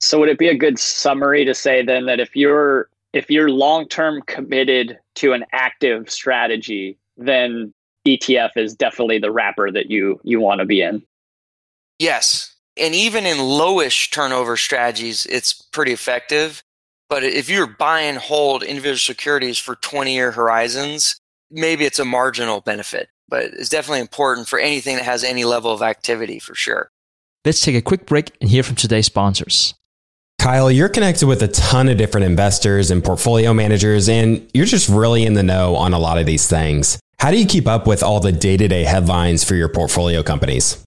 So would it be a good summary to say then that if you're if you're long term committed to an active strategy, then ETF is definitely the wrapper that you you want to be in.
Yes. And even in lowish turnover strategies, it's pretty effective. But if you're buy and hold individual securities for 20 year horizons, maybe it's a marginal benefit, but it's definitely important for anything that has any level of activity for sure.
Let's take a quick break and hear from today's sponsors.
Kyle, you're connected with a ton of different investors and portfolio managers, and you're just really in the know on a lot of these things. How do you keep up with all the day to day headlines for your portfolio companies?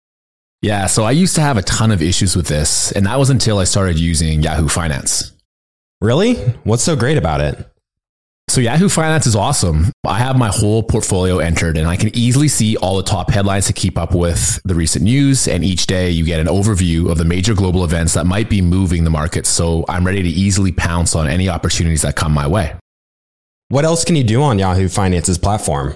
Yeah, so I used to have a ton of issues with this, and that was until I started using Yahoo Finance.
Really? What's so great about it?
So Yahoo Finance is awesome. I have my whole portfolio entered and I can easily see all the top headlines to keep up with the recent news. And each day you get an overview of the major global events that might be moving the market. So I'm ready to easily pounce on any opportunities that come my way.
What else can you do on Yahoo Finance's platform?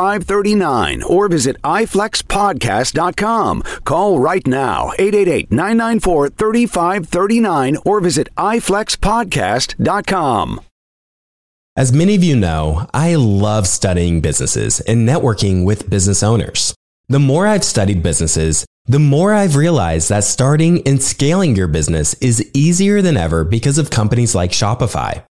3539 or visit iflexpodcast.com. Call right now 888 994 3539 or visit iflexpodcast.com.
As many of you know, I love studying businesses and networking with business owners. The more I've studied businesses, the more I've realized that starting and scaling your business is easier than ever because of companies like Shopify.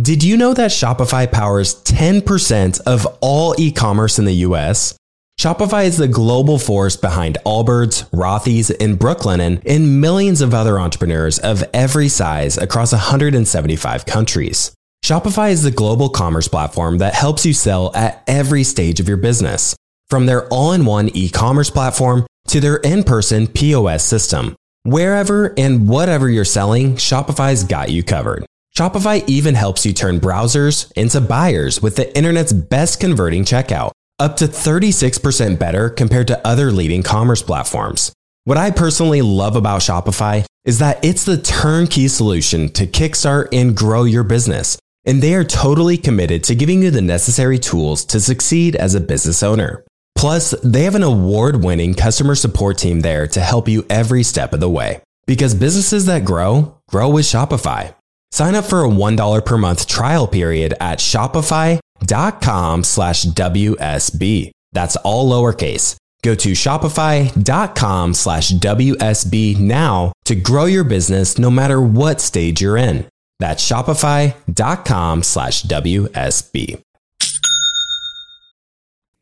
Did you know that Shopify powers 10% of all e commerce in the US? Shopify is the global force behind Allbirds, Rothy's, and Brooklinen, and millions of other entrepreneurs of every size across 175 countries. Shopify is the global commerce platform that helps you sell at every stage of your business, from their all in one e commerce platform to their in person POS system. Wherever and whatever you're selling, Shopify's got you covered. Shopify even helps you turn browsers into buyers with the internet's best converting checkout up to 36% better compared to other leading commerce platforms. What I personally love about Shopify is that it's the turnkey solution to kickstart and grow your business, and they are totally committed to giving you the necessary tools to succeed as a business owner. Plus, they have an award winning customer support team there to help you every step of the way. Because businesses that grow, grow with Shopify. Sign up for a $1 per month trial period at shopify.com slash WSB. That's all lowercase. Go to shopify.com slash WSB now to grow your business no matter what stage you're in. That's shopify.com slash WSB.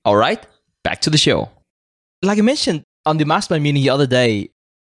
All right, back to the show. Like I mentioned on the mastermind meeting the other day,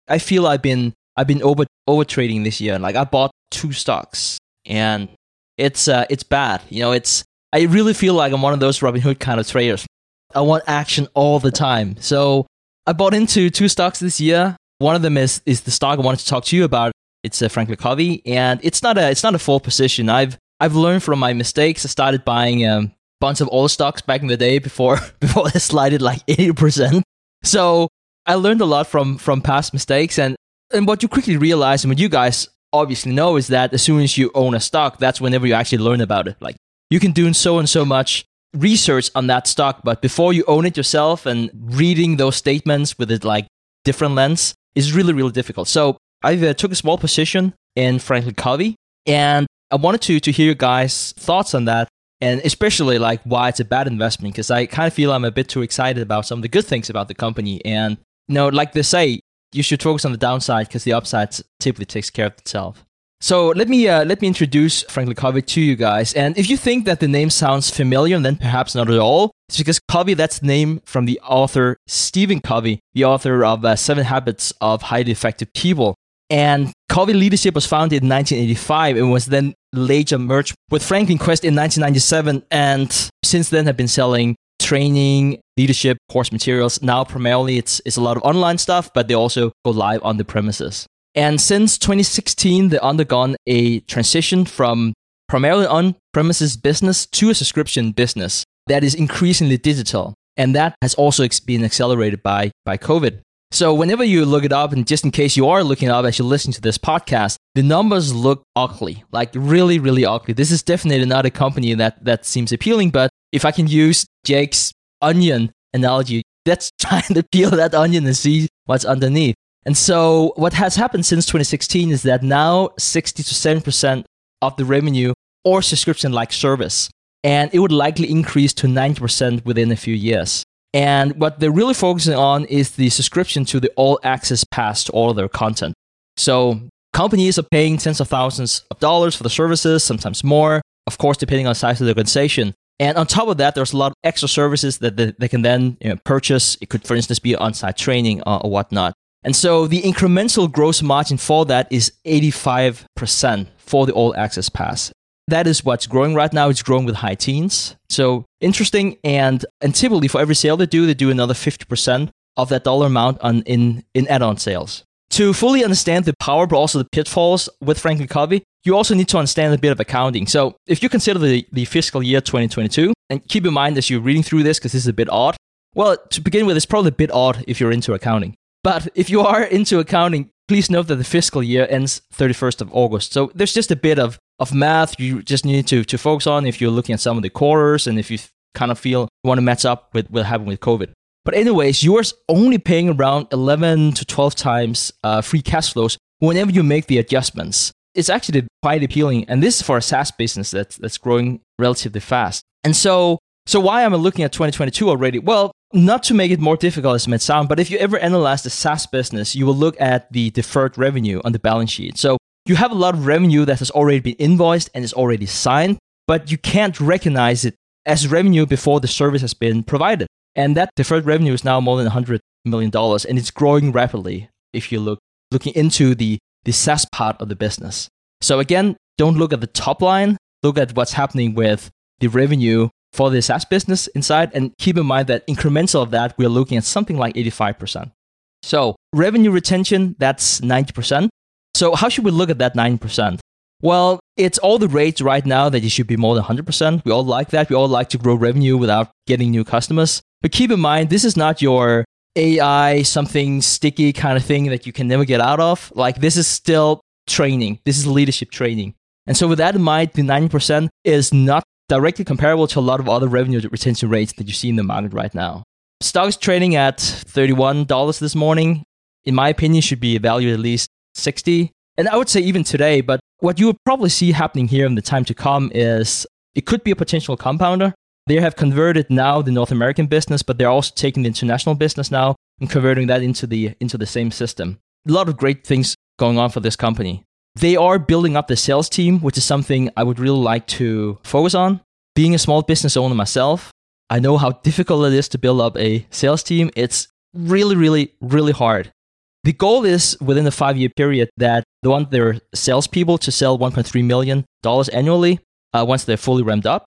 I feel I've been I've been over over trading this year. Like I bought two stocks, and it's uh, it's bad. You know, it's I really feel like I'm one of those Robinhood kind of traders. I want action all the time. So I bought into two stocks this year. One of them is is the stock I wanted to talk to you about. It's uh, Franklin Covey, and it's not a it's not a full position. I've I've learned from my mistakes. I started buying a um, bunch of old stocks back in the day before before they slided like eighty percent. So I learned a lot from from past mistakes, and and what you quickly realize, and what you guys obviously know, is that as soon as you own a stock, that's whenever you actually learn about it. Like you can do so and so much research on that stock, but before you own it yourself and reading those statements with it like different lens is really really difficult. So I uh, took a small position in Franklin Covey, and I wanted to to hear your guys' thoughts on that, and especially like why it's a bad investment because I kind of feel I'm a bit too excited about some of the good things about the company, and you know, like they say, you should focus on the downside because the upside typically takes care of itself. So let me uh, let me introduce Franklin Covey to you guys. And if you think that the name sounds familiar, then perhaps not at all. It's because Covey, that's the name from the author Stephen Covey, the author of uh, Seven Habits of Highly Effective People. And Covey Leadership was founded in 1985 and was then later merged with Franklin Quest in 1997. And since then have been selling training, leadership, course materials. Now, primarily, it's, it's a lot of online stuff, but they also go live on the premises. And since 2016, they've undergone a transition from primarily on premises business to a subscription business that is increasingly digital. And that has also been accelerated by, by COVID. So whenever you look it up, and just in case you are looking up as you listen to this podcast, the numbers look ugly, like really, really ugly. This is definitely not a company that, that seems appealing, but if I can use Jake's onion analogy, let's try to peel that onion and see what's underneath. And so what has happened since 2016 is that now 60 to 70% of the revenue or subscription like service. And it would likely increase to 90% within a few years. And what they're really focusing on is the subscription to the all access pass to all of their content. So companies are paying tens of thousands of dollars for the services, sometimes more, of course, depending on size of the organization. And on top of that, there's a lot of extra services that they, they can then you know, purchase. It could, for instance, be on site training or, or whatnot. And so the incremental gross margin for that is 85% for the all access pass. That is what's growing right now. It's growing with high teens. So interesting. And, and typically for every sale they do, they do another 50% of that dollar amount on, in, in add on sales. To fully understand the power, but also the pitfalls with Franklin Covey, you also need to understand a bit of accounting. So if you consider the, the fiscal year 2022, and keep in mind as you're reading through this, because this is a bit odd, well, to begin with, it's probably a bit odd if you're into accounting. But if you are into accounting, please note that the fiscal year ends 31st of August. So there's just a bit of, of math you just need to, to focus on if you're looking at some of the quarters and if you kind of feel you want to match up with what happened with COVID. But anyways, you're only paying around 11 to 12 times uh, free cash flows whenever you make the adjustments. It's actually quite appealing, and this is for a SaaS business that's that's growing relatively fast. And so, so why am I looking at 2022 already? Well, not to make it more difficult as it might sound, but if you ever analyze the SaaS business, you will look at the deferred revenue on the balance sheet. So you have a lot of revenue that has already been invoiced and is already signed, but you can't recognize it as revenue before the service has been provided. And that deferred revenue is now more than $100 million, and it's growing rapidly if you look looking into the, the SaaS part of the business. So again, don't look at the top line, look at what's happening with the revenue for the SaaS business inside. And keep in mind that incremental of that, we're looking at something like 85%. So revenue retention, that's 90%. So how should we look at that 90%? Well, it's all the rates right now that you should be more than 100%. We all like that. We all like to grow revenue without getting new customers. But keep in mind, this is not your AI, something sticky kind of thing that you can never get out of. Like, this is still training. This is leadership training. And so, with that in mind, the 90% is not directly comparable to a lot of other revenue retention rates that you see in the market right now. Stocks trading at $31 this morning. In my opinion, should be valued at least 60. And I would say even today, but what you will probably see happening here in the time to come is it could be a potential compounder. They have converted now the North American business, but they're also taking the international business now and converting that into the into the same system. A lot of great things going on for this company. They are building up the sales team, which is something I would really like to focus on. Being a small business owner myself, I know how difficult it is to build up a sales team. It's really, really, really hard. The goal is within a five year period that they want their salespeople to sell $1.3 million annually uh, once they're fully ramped up.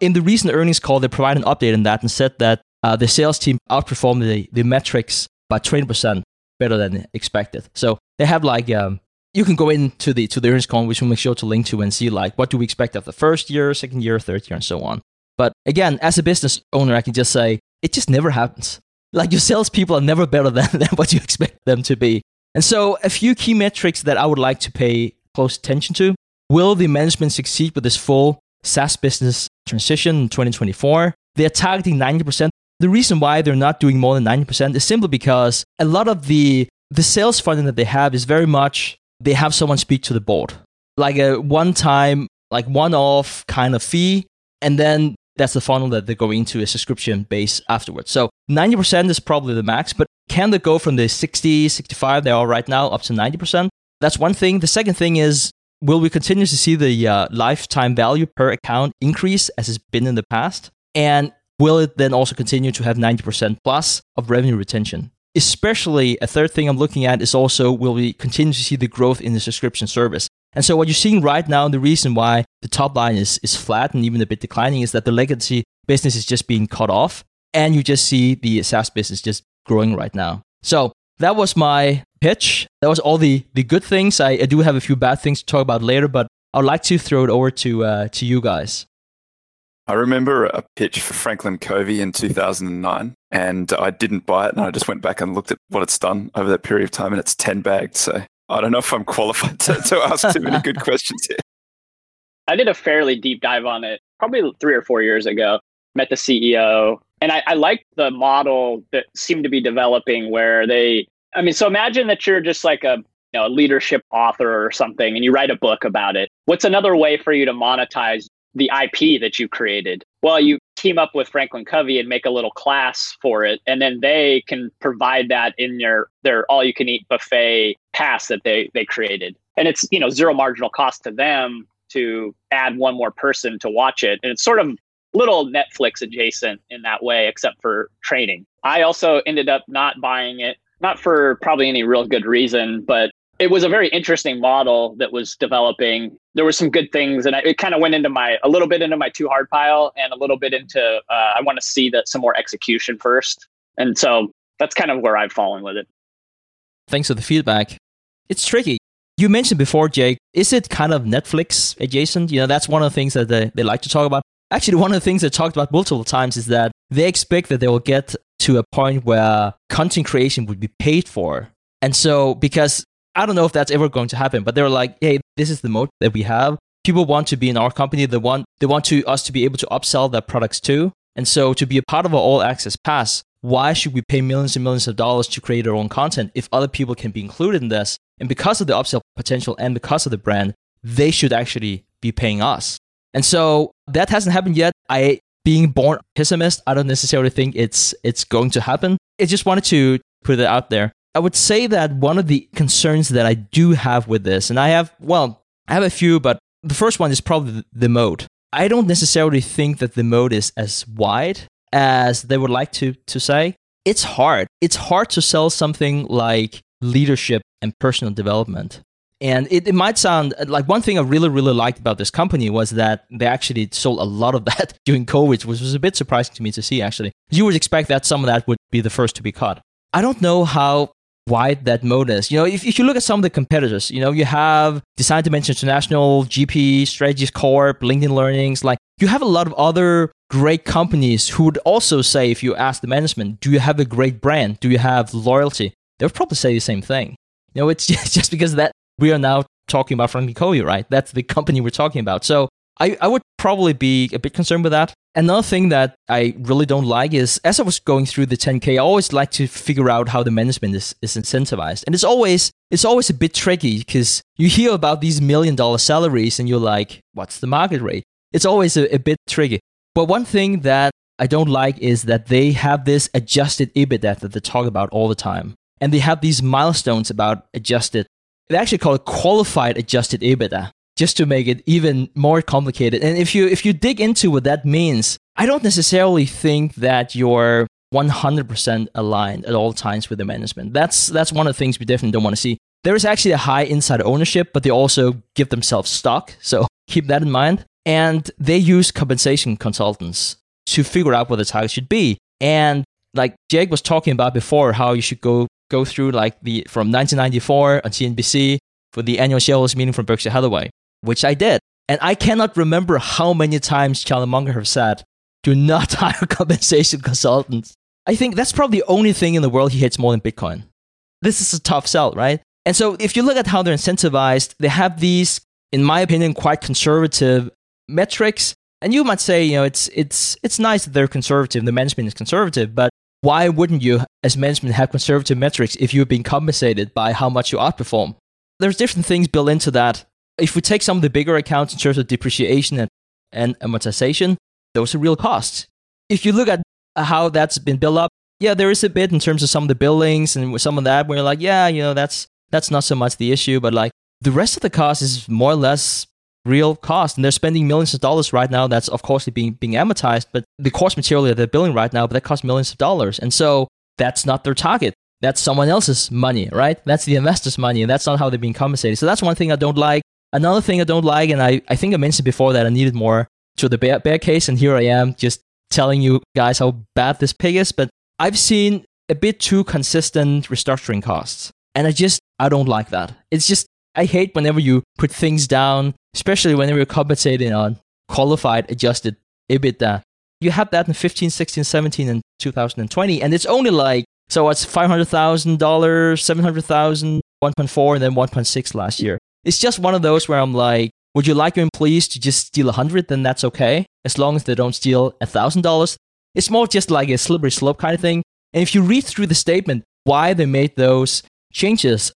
In the recent earnings call, they provided an update on that and said that uh, the sales team outperformed the, the metrics by 20%. better than expected. So they have like um, you can go into the to the earnings call, which we'll make sure to link to and see like what do we expect of the first year, second year, third year, and so on. But again, as a business owner, I can just say it just never happens. Like your salespeople are never better than, than what you expect them to be. And so, a few key metrics that I would like to pay close attention to. Will the management succeed with this full SaaS business transition in 2024? They're targeting 90%. The reason why they're not doing more than 90% is simply because a lot of the, the sales funding that they have is very much they have someone speak to the board, like a one time, like one off kind of fee. And then that's the funnel that they go into a subscription base afterwards. So 90% is probably the max, but can they go from the 60, 65 they are right now up to 90%? That's one thing. The second thing is, will we continue to see the uh, lifetime value per account increase as it's been in the past? And will it then also continue to have 90% plus of revenue retention? Especially a third thing I'm looking at is also will we continue to see the growth in the subscription service? And so what you're seeing right now, and the reason why the top line is, is flat and even a bit declining is that the legacy business is just being cut off. And you just see the SaaS business just growing right now. So that was my pitch. That was all the, the good things. I, I do have a few bad things to talk about later, but I'd like to throw it over to, uh, to you guys.
I remember a pitch for Franklin Covey in 2009, and I didn't buy it. And I just went back and looked at what it's done over that period of time, and it's 10 bagged. So I don't know if I'm qualified to, to ask too many good questions here.
I did a fairly deep dive on it probably three or four years ago. Met the CEO, and I, I liked the model that seemed to be developing where they, I mean, so imagine that you're just like a, you know, a leadership author or something and you write a book about it. What's another way for you to monetize the IP that you created? Well, you team up with Franklin Covey and make a little class for it, and then they can provide that in their their all you can eat buffet pass that they they created. And it's you know zero marginal cost to them to add one more person to watch it, and it's sort of little Netflix adjacent in that way, except for training. I also ended up not buying it, not for probably any real good reason, but it was a very interesting model that was developing. There were some good things, and I, it kind of went into my a little bit into my too hard pile, and a little bit into uh, I want to see that some more execution first. And so that's kind of where I've fallen with it.
Thanks for the feedback. It's tricky. You mentioned before, Jake, is it kind of Netflix adjacent? You know, that's one of the things that they, they like to talk about. Actually, one of the things they talked about multiple times is that they expect that they will get to a point where content creation would be paid for. And so, because I don't know if that's ever going to happen, but they're like, hey, this is the moat that we have. People want to be in our company. They want they want to us to be able to upsell their products too. And so to be a part of our all access pass, why should we pay millions and millions of dollars to create our own content if other people can be included in this? And because of the upsell potential and because of the brand, they should actually be paying us. And so that hasn't happened yet. I being born pessimist, I don't necessarily think it's it's going to happen. I just wanted to put it out there. I would say that one of the concerns that I do have with this, and I have, well, I have a few, but the first one is probably the moat. I don't necessarily think that the moat is as wide as they would like to, to say. It's hard. It's hard to sell something like leadership and personal development. And it, it might sound uh, like one thing I really, really liked about this company was that they actually sold a lot of that during COVID, which was a bit surprising to me to see, actually. You would expect that some of that would be the first to be cut. I don't know how wide that moat is. You know, if, if you look at some of the competitors, you know, you have Design Dimension International, GP, Strategies Corp, LinkedIn Learnings, like you have a lot of other great companies who would also say, if you ask the management, do you have a great brand? Do you have loyalty? They would probably say the same thing. You know, it's just, just because that we are now talking about Franklin Covey, right? That's the company we're talking about. So I, I would probably be a bit concerned with that. Another thing that I really don't like is as I was going through the 10K, I always like to figure out how the management is, is incentivized. And it's always it's always a bit tricky because you hear about these million dollar salaries and you're like, what's the market rate? It's always a, a bit tricky. But one thing that I don't like is that they have this adjusted EBITDA that they talk about all the time. And they have these milestones about adjusted they actually call it qualified adjusted EBITDA just to make it even more complicated. And if you if you dig into what that means, I don't necessarily think that you're 100% aligned at all times with the management. That's that's one of the things we definitely don't want to see. There is actually a high inside ownership, but they also give themselves stock. So keep that in mind. And they use compensation consultants to figure out what the target should be. And like Jake was talking about before, how you should go go through like the from 1994 on CNBC for the annual shareholders meeting from Berkshire Hathaway, which I did. And I cannot remember how many times Charlie Munger have said, do not hire compensation consultants. I think that's probably the only thing in the world he hates more than Bitcoin. This is a tough sell, right? And so if you look at how they're incentivized, they have these, in my opinion, quite conservative metrics. And you might say, you know, it's it's it's nice that they're conservative, the management is conservative, but why wouldn't you, as management, have conservative metrics if you're being compensated by how much you outperform? There's different things built into that. If we take some of the bigger accounts in terms of depreciation and, and amortization, those are real costs. If you look at how that's been built up, yeah, there is a bit in terms of some of the billings and some of that where you're like, yeah, you know, that's that's not so much the issue, but like the rest of the cost is more or less real cost. And they're spending millions of dollars right now. That's of course being being amortized, but the course material that they're billing right now, but that costs millions of dollars. And so that's not their target. That's someone else's money, right? That's the investor's money, and that's not how they're being compensated. So that's one thing I don't like. Another thing I don't like, and I, I think I mentioned before that I needed more to the bear, bear case, and here I am just telling you guys how bad this pig is, but I've seen a bit too consistent restructuring costs. And I just, I don't like that. It's just, I hate whenever you put things down, especially whenever you're compensating on qualified adjusted EBITDA. You had that in 15, 16, 17, and 2020. And it's only like, so it's $500,000, 700,000, 1.4, and then 1.6 last year. It's just one of those where I'm like, would you like your employees to just steal a hundred? Then that's okay, as long as they don't steal a thousand dollars. It's more just like a slippery slope kind of thing. And if you read through the statement, why they made those changes,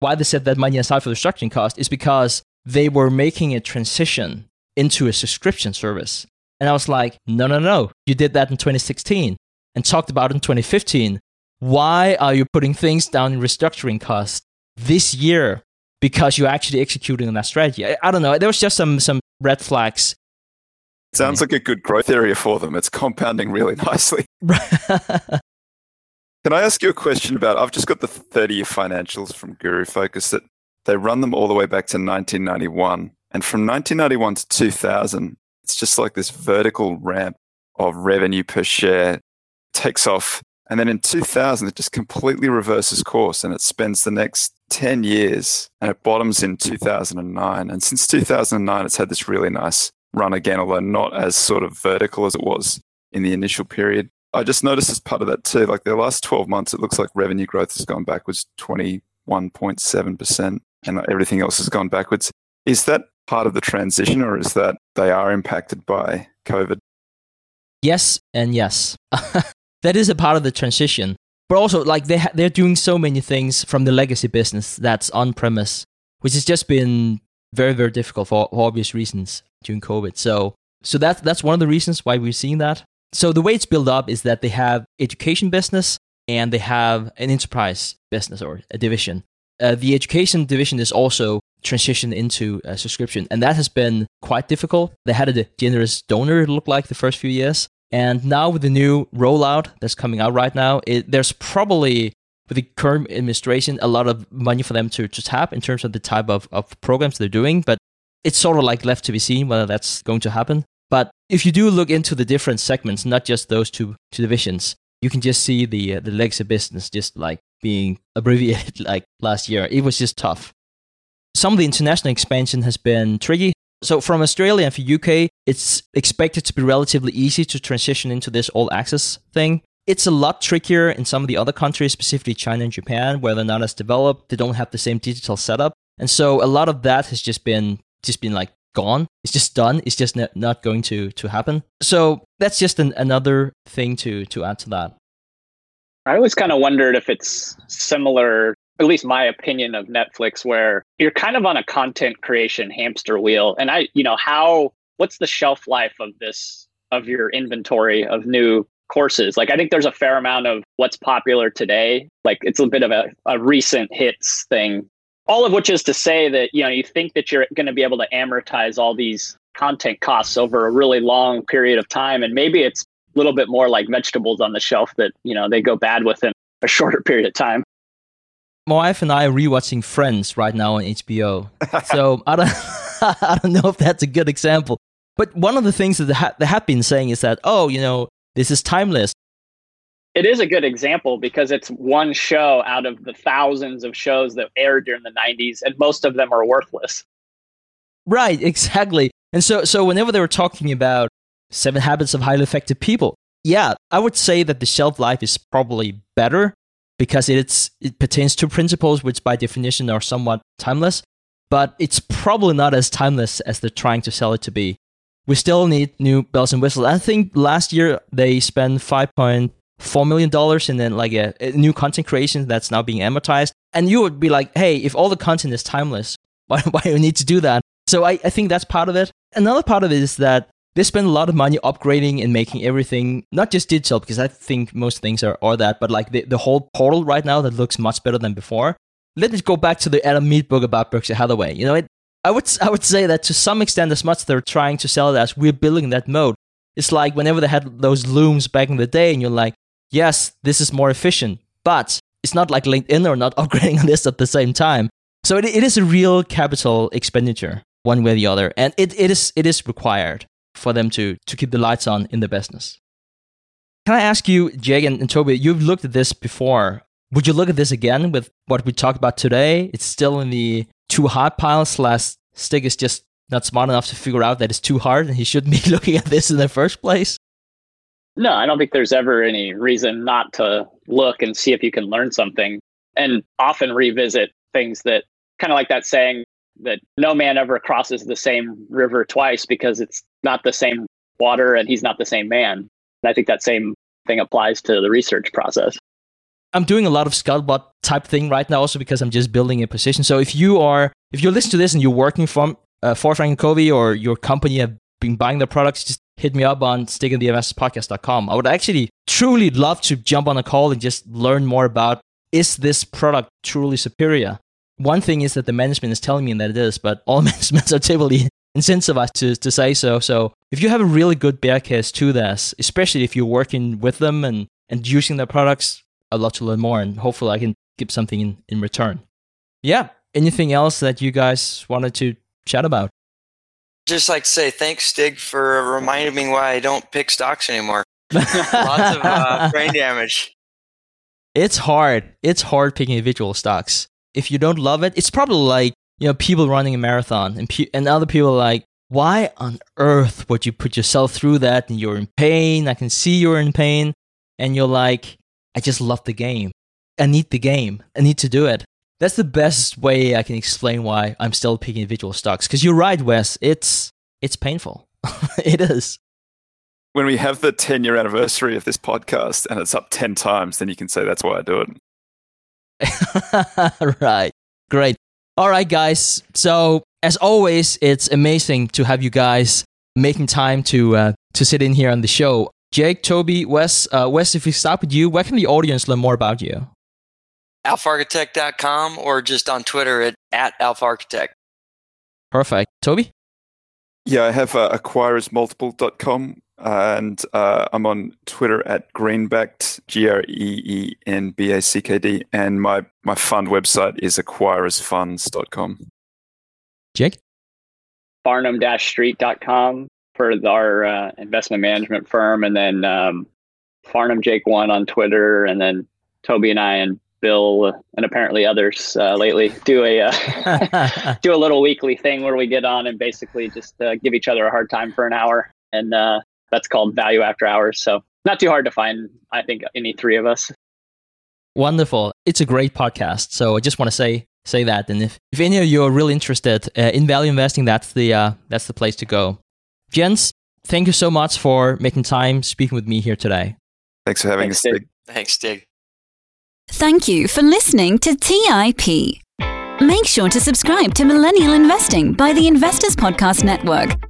why they set that money aside for the restructuring cost, is because they were making a transition into a subscription service. And I was like, no, no, no. You did that in 2016 and talked about in 2015. Why are you putting things down in restructuring costs this year because you're actually executing on that strategy? I, I don't know. There was just some, some red flags
Sounds like a good growth area for them. It's compounding really nicely. Can I ask you a question about? I've just got the 30 year financials from GuruFocus that they run them all the way back to 1991. And from 1991 to 2000, it's just like this vertical ramp of revenue per share takes off. And then in 2000, it just completely reverses course and it spends the next 10 years and it bottoms in 2009. And since 2009, it's had this really nice run again, although not as sort of vertical as it was in the initial period. I just noticed as part of that too, like the last 12 months, it looks like revenue growth has gone backwards 21.7% and everything else has gone backwards. Is that part of the transition or is that they are impacted by COVID?
Yes, and yes. that is a part of the transition. But also, like they ha- they're doing so many things from the legacy business that's on premise, which has just been very very difficult for, for obvious reasons during COVID. So so that's that's one of the reasons why we're seeing that. So the way it's built up is that they have education business and they have an enterprise business or a division. Uh, the education division is also transitioned into a subscription, and that has been quite difficult. They had a generous donor, it looked like, the first few years. And now with the new rollout that's coming out right now, it, there's probably, with the current administration, a lot of money for them to, to tap in terms of the type of, of programs they're doing. But it's sort of like left to be seen whether that's going to happen. But if you do look into the different segments, not just those two, two divisions, you can just see the uh, the legacy business just like being abbreviated like last year. It was just tough. Some of the international expansion has been tricky. So from Australia and for UK, it's expected to be relatively easy to transition into this all access thing. It's a lot trickier in some of the other countries, specifically China and Japan, where they're not as developed. They don't have the same digital setup. And so a lot of that has just been just been like gone. It's just done. It's just not going to to happen. So that's just an, another thing to to add to that.
I always kind of wondered if it's similar, at least my opinion of Netflix, where you're kind of on a content creation hamster wheel. And I, you know, how what's the shelf life of this of your inventory of new courses? Like I think there's a fair amount of what's popular today. Like it's a bit of a, a recent hits thing all of which is to say that you know you think that you're going to be able to amortize all these content costs over a really long period of time and maybe it's a little bit more like vegetables on the shelf that you know they go bad within a shorter period of time
my wife and i are rewatching friends right now on hbo so i don't i don't know if that's a good example. But one of the things that they, ha- they have been saying is that oh you know this is timeless.
It is a good example because it's one show out of the thousands of shows that aired during the 90s and most of them are worthless.
Right exactly. And so so whenever they were talking about seven habits of highly effective people yeah i would say that the shelf life is probably better because it's it pertains to principles which by definition are somewhat timeless but it's probably not as timeless as they're trying to sell it to be we still need new bells and whistles i think last year they spent five point four million dollars and then like a, a, new content creation that's now being amortized. And you would be like, hey, if all the content is timeless, why, why do you need to do that? So I, I think that's part of it. Another part of it is that they spend a lot of money upgrading and making everything not just digital because I think most things are, are that, but like the, the whole portal right now that looks much better than before. Let us go back to the Adam Mead book about Berkshire Hathaway. You know, it, I would I would say that to some extent, as much as they're trying to sell it as we're building that moat. It's like whenever they had those looms back in the day, and you're like, yes, this is more efficient, but it's not like LinkedIn or not upgrading on this at the same time. So it, it is a real capital expenditure, one way or the other, and it, it is it is required for them to to keep the lights on in the business. Can I ask you, Jake and, and Toby, you've looked at this before. Would you look at this again with what we talked about today? It's still in the too hard pile slash Stig is just not smart enough to figure out that it's too hard and he shouldn't be looking at this in the first place?
No, I don't think there's ever any reason not to look and see if you can learn something and often revisit things that kind of like that saying that no man ever crosses the same river twice because it's not the same water and he's not the same man. And I think that same thing applies to the research process.
I'm doing a lot of scuttlebutt type thing right now also because I'm just building a position. So if you are if you listen to this and you're working from uh, for Franklin Covey or your company have been buying their products, just hit me up on stigandtheinvestorspodcast.com. I would actually truly love to jump on a call and just learn more about is this product truly superior? One thing is that the management is telling me that it is, but all managements are typically incentivized to, to say so. So if you have a really good bear case to this, especially if you're working with them and, and using their products, I'd love to learn more and hopefully I can give something in, in return. Yeah. Anything else that you guys wanted to chat about?
just like to say thanks, Stig, for reminding me why I don't pick stocks anymore. Lots of uh, brain damage.
It's hard. It's hard picking individual stocks. If you don't love it, it's probably like you know people running a marathon, and pe- and other people are like, why on earth would you put yourself through that? And you're in pain. I can see you're in pain, and you're like, I just love the game. I need the game. I need to do it. That's the best way I can explain why I'm still picking individual stocks. Because you're right, Wes. It's it's painful. it is.
When we have the 10 year anniversary of this podcast and it's up 10 times, then you can say that's why I do
it. right. Great. All right, guys. So as always, it's amazing to have you guys making time to uh, to sit in here on the show. Jake, Toby, Wes, uh, Wes, if we start with you, where can the audience learn more about you?
alphaarchitect.com or just on Twitter at, at alphaarchitect.
Perfect. Toby?
Yeah, I have uh, acquirersmultiple.com and uh, I'm on Twitter at greenbacked, G R E E N B A C K D, and my, my fund website is acquirersfunds.com.
Jake?
Farnam-street.com for our uh, investment management firm, and then um, Farnam Jake One on Twitter, and then Toby and I and Bill and apparently others uh, lately do a uh, do a little weekly thing where we get on and basically just uh, give each other a hard time for an hour, and uh, that's called Value After Hours. So not too hard to find. I think any three of us.
Wonderful! It's a great podcast. So I just want to say say that, and if if any of you are really interested uh, in value investing, that's the uh, that's the place to go. Jens, thank you so much for making time speaking with me here today.
Thanks for having
Thanks,
us, Stig.
Thanks, Stig.
Thank you for listening to TIP. Make sure to subscribe to Millennial Investing by the Investors Podcast Network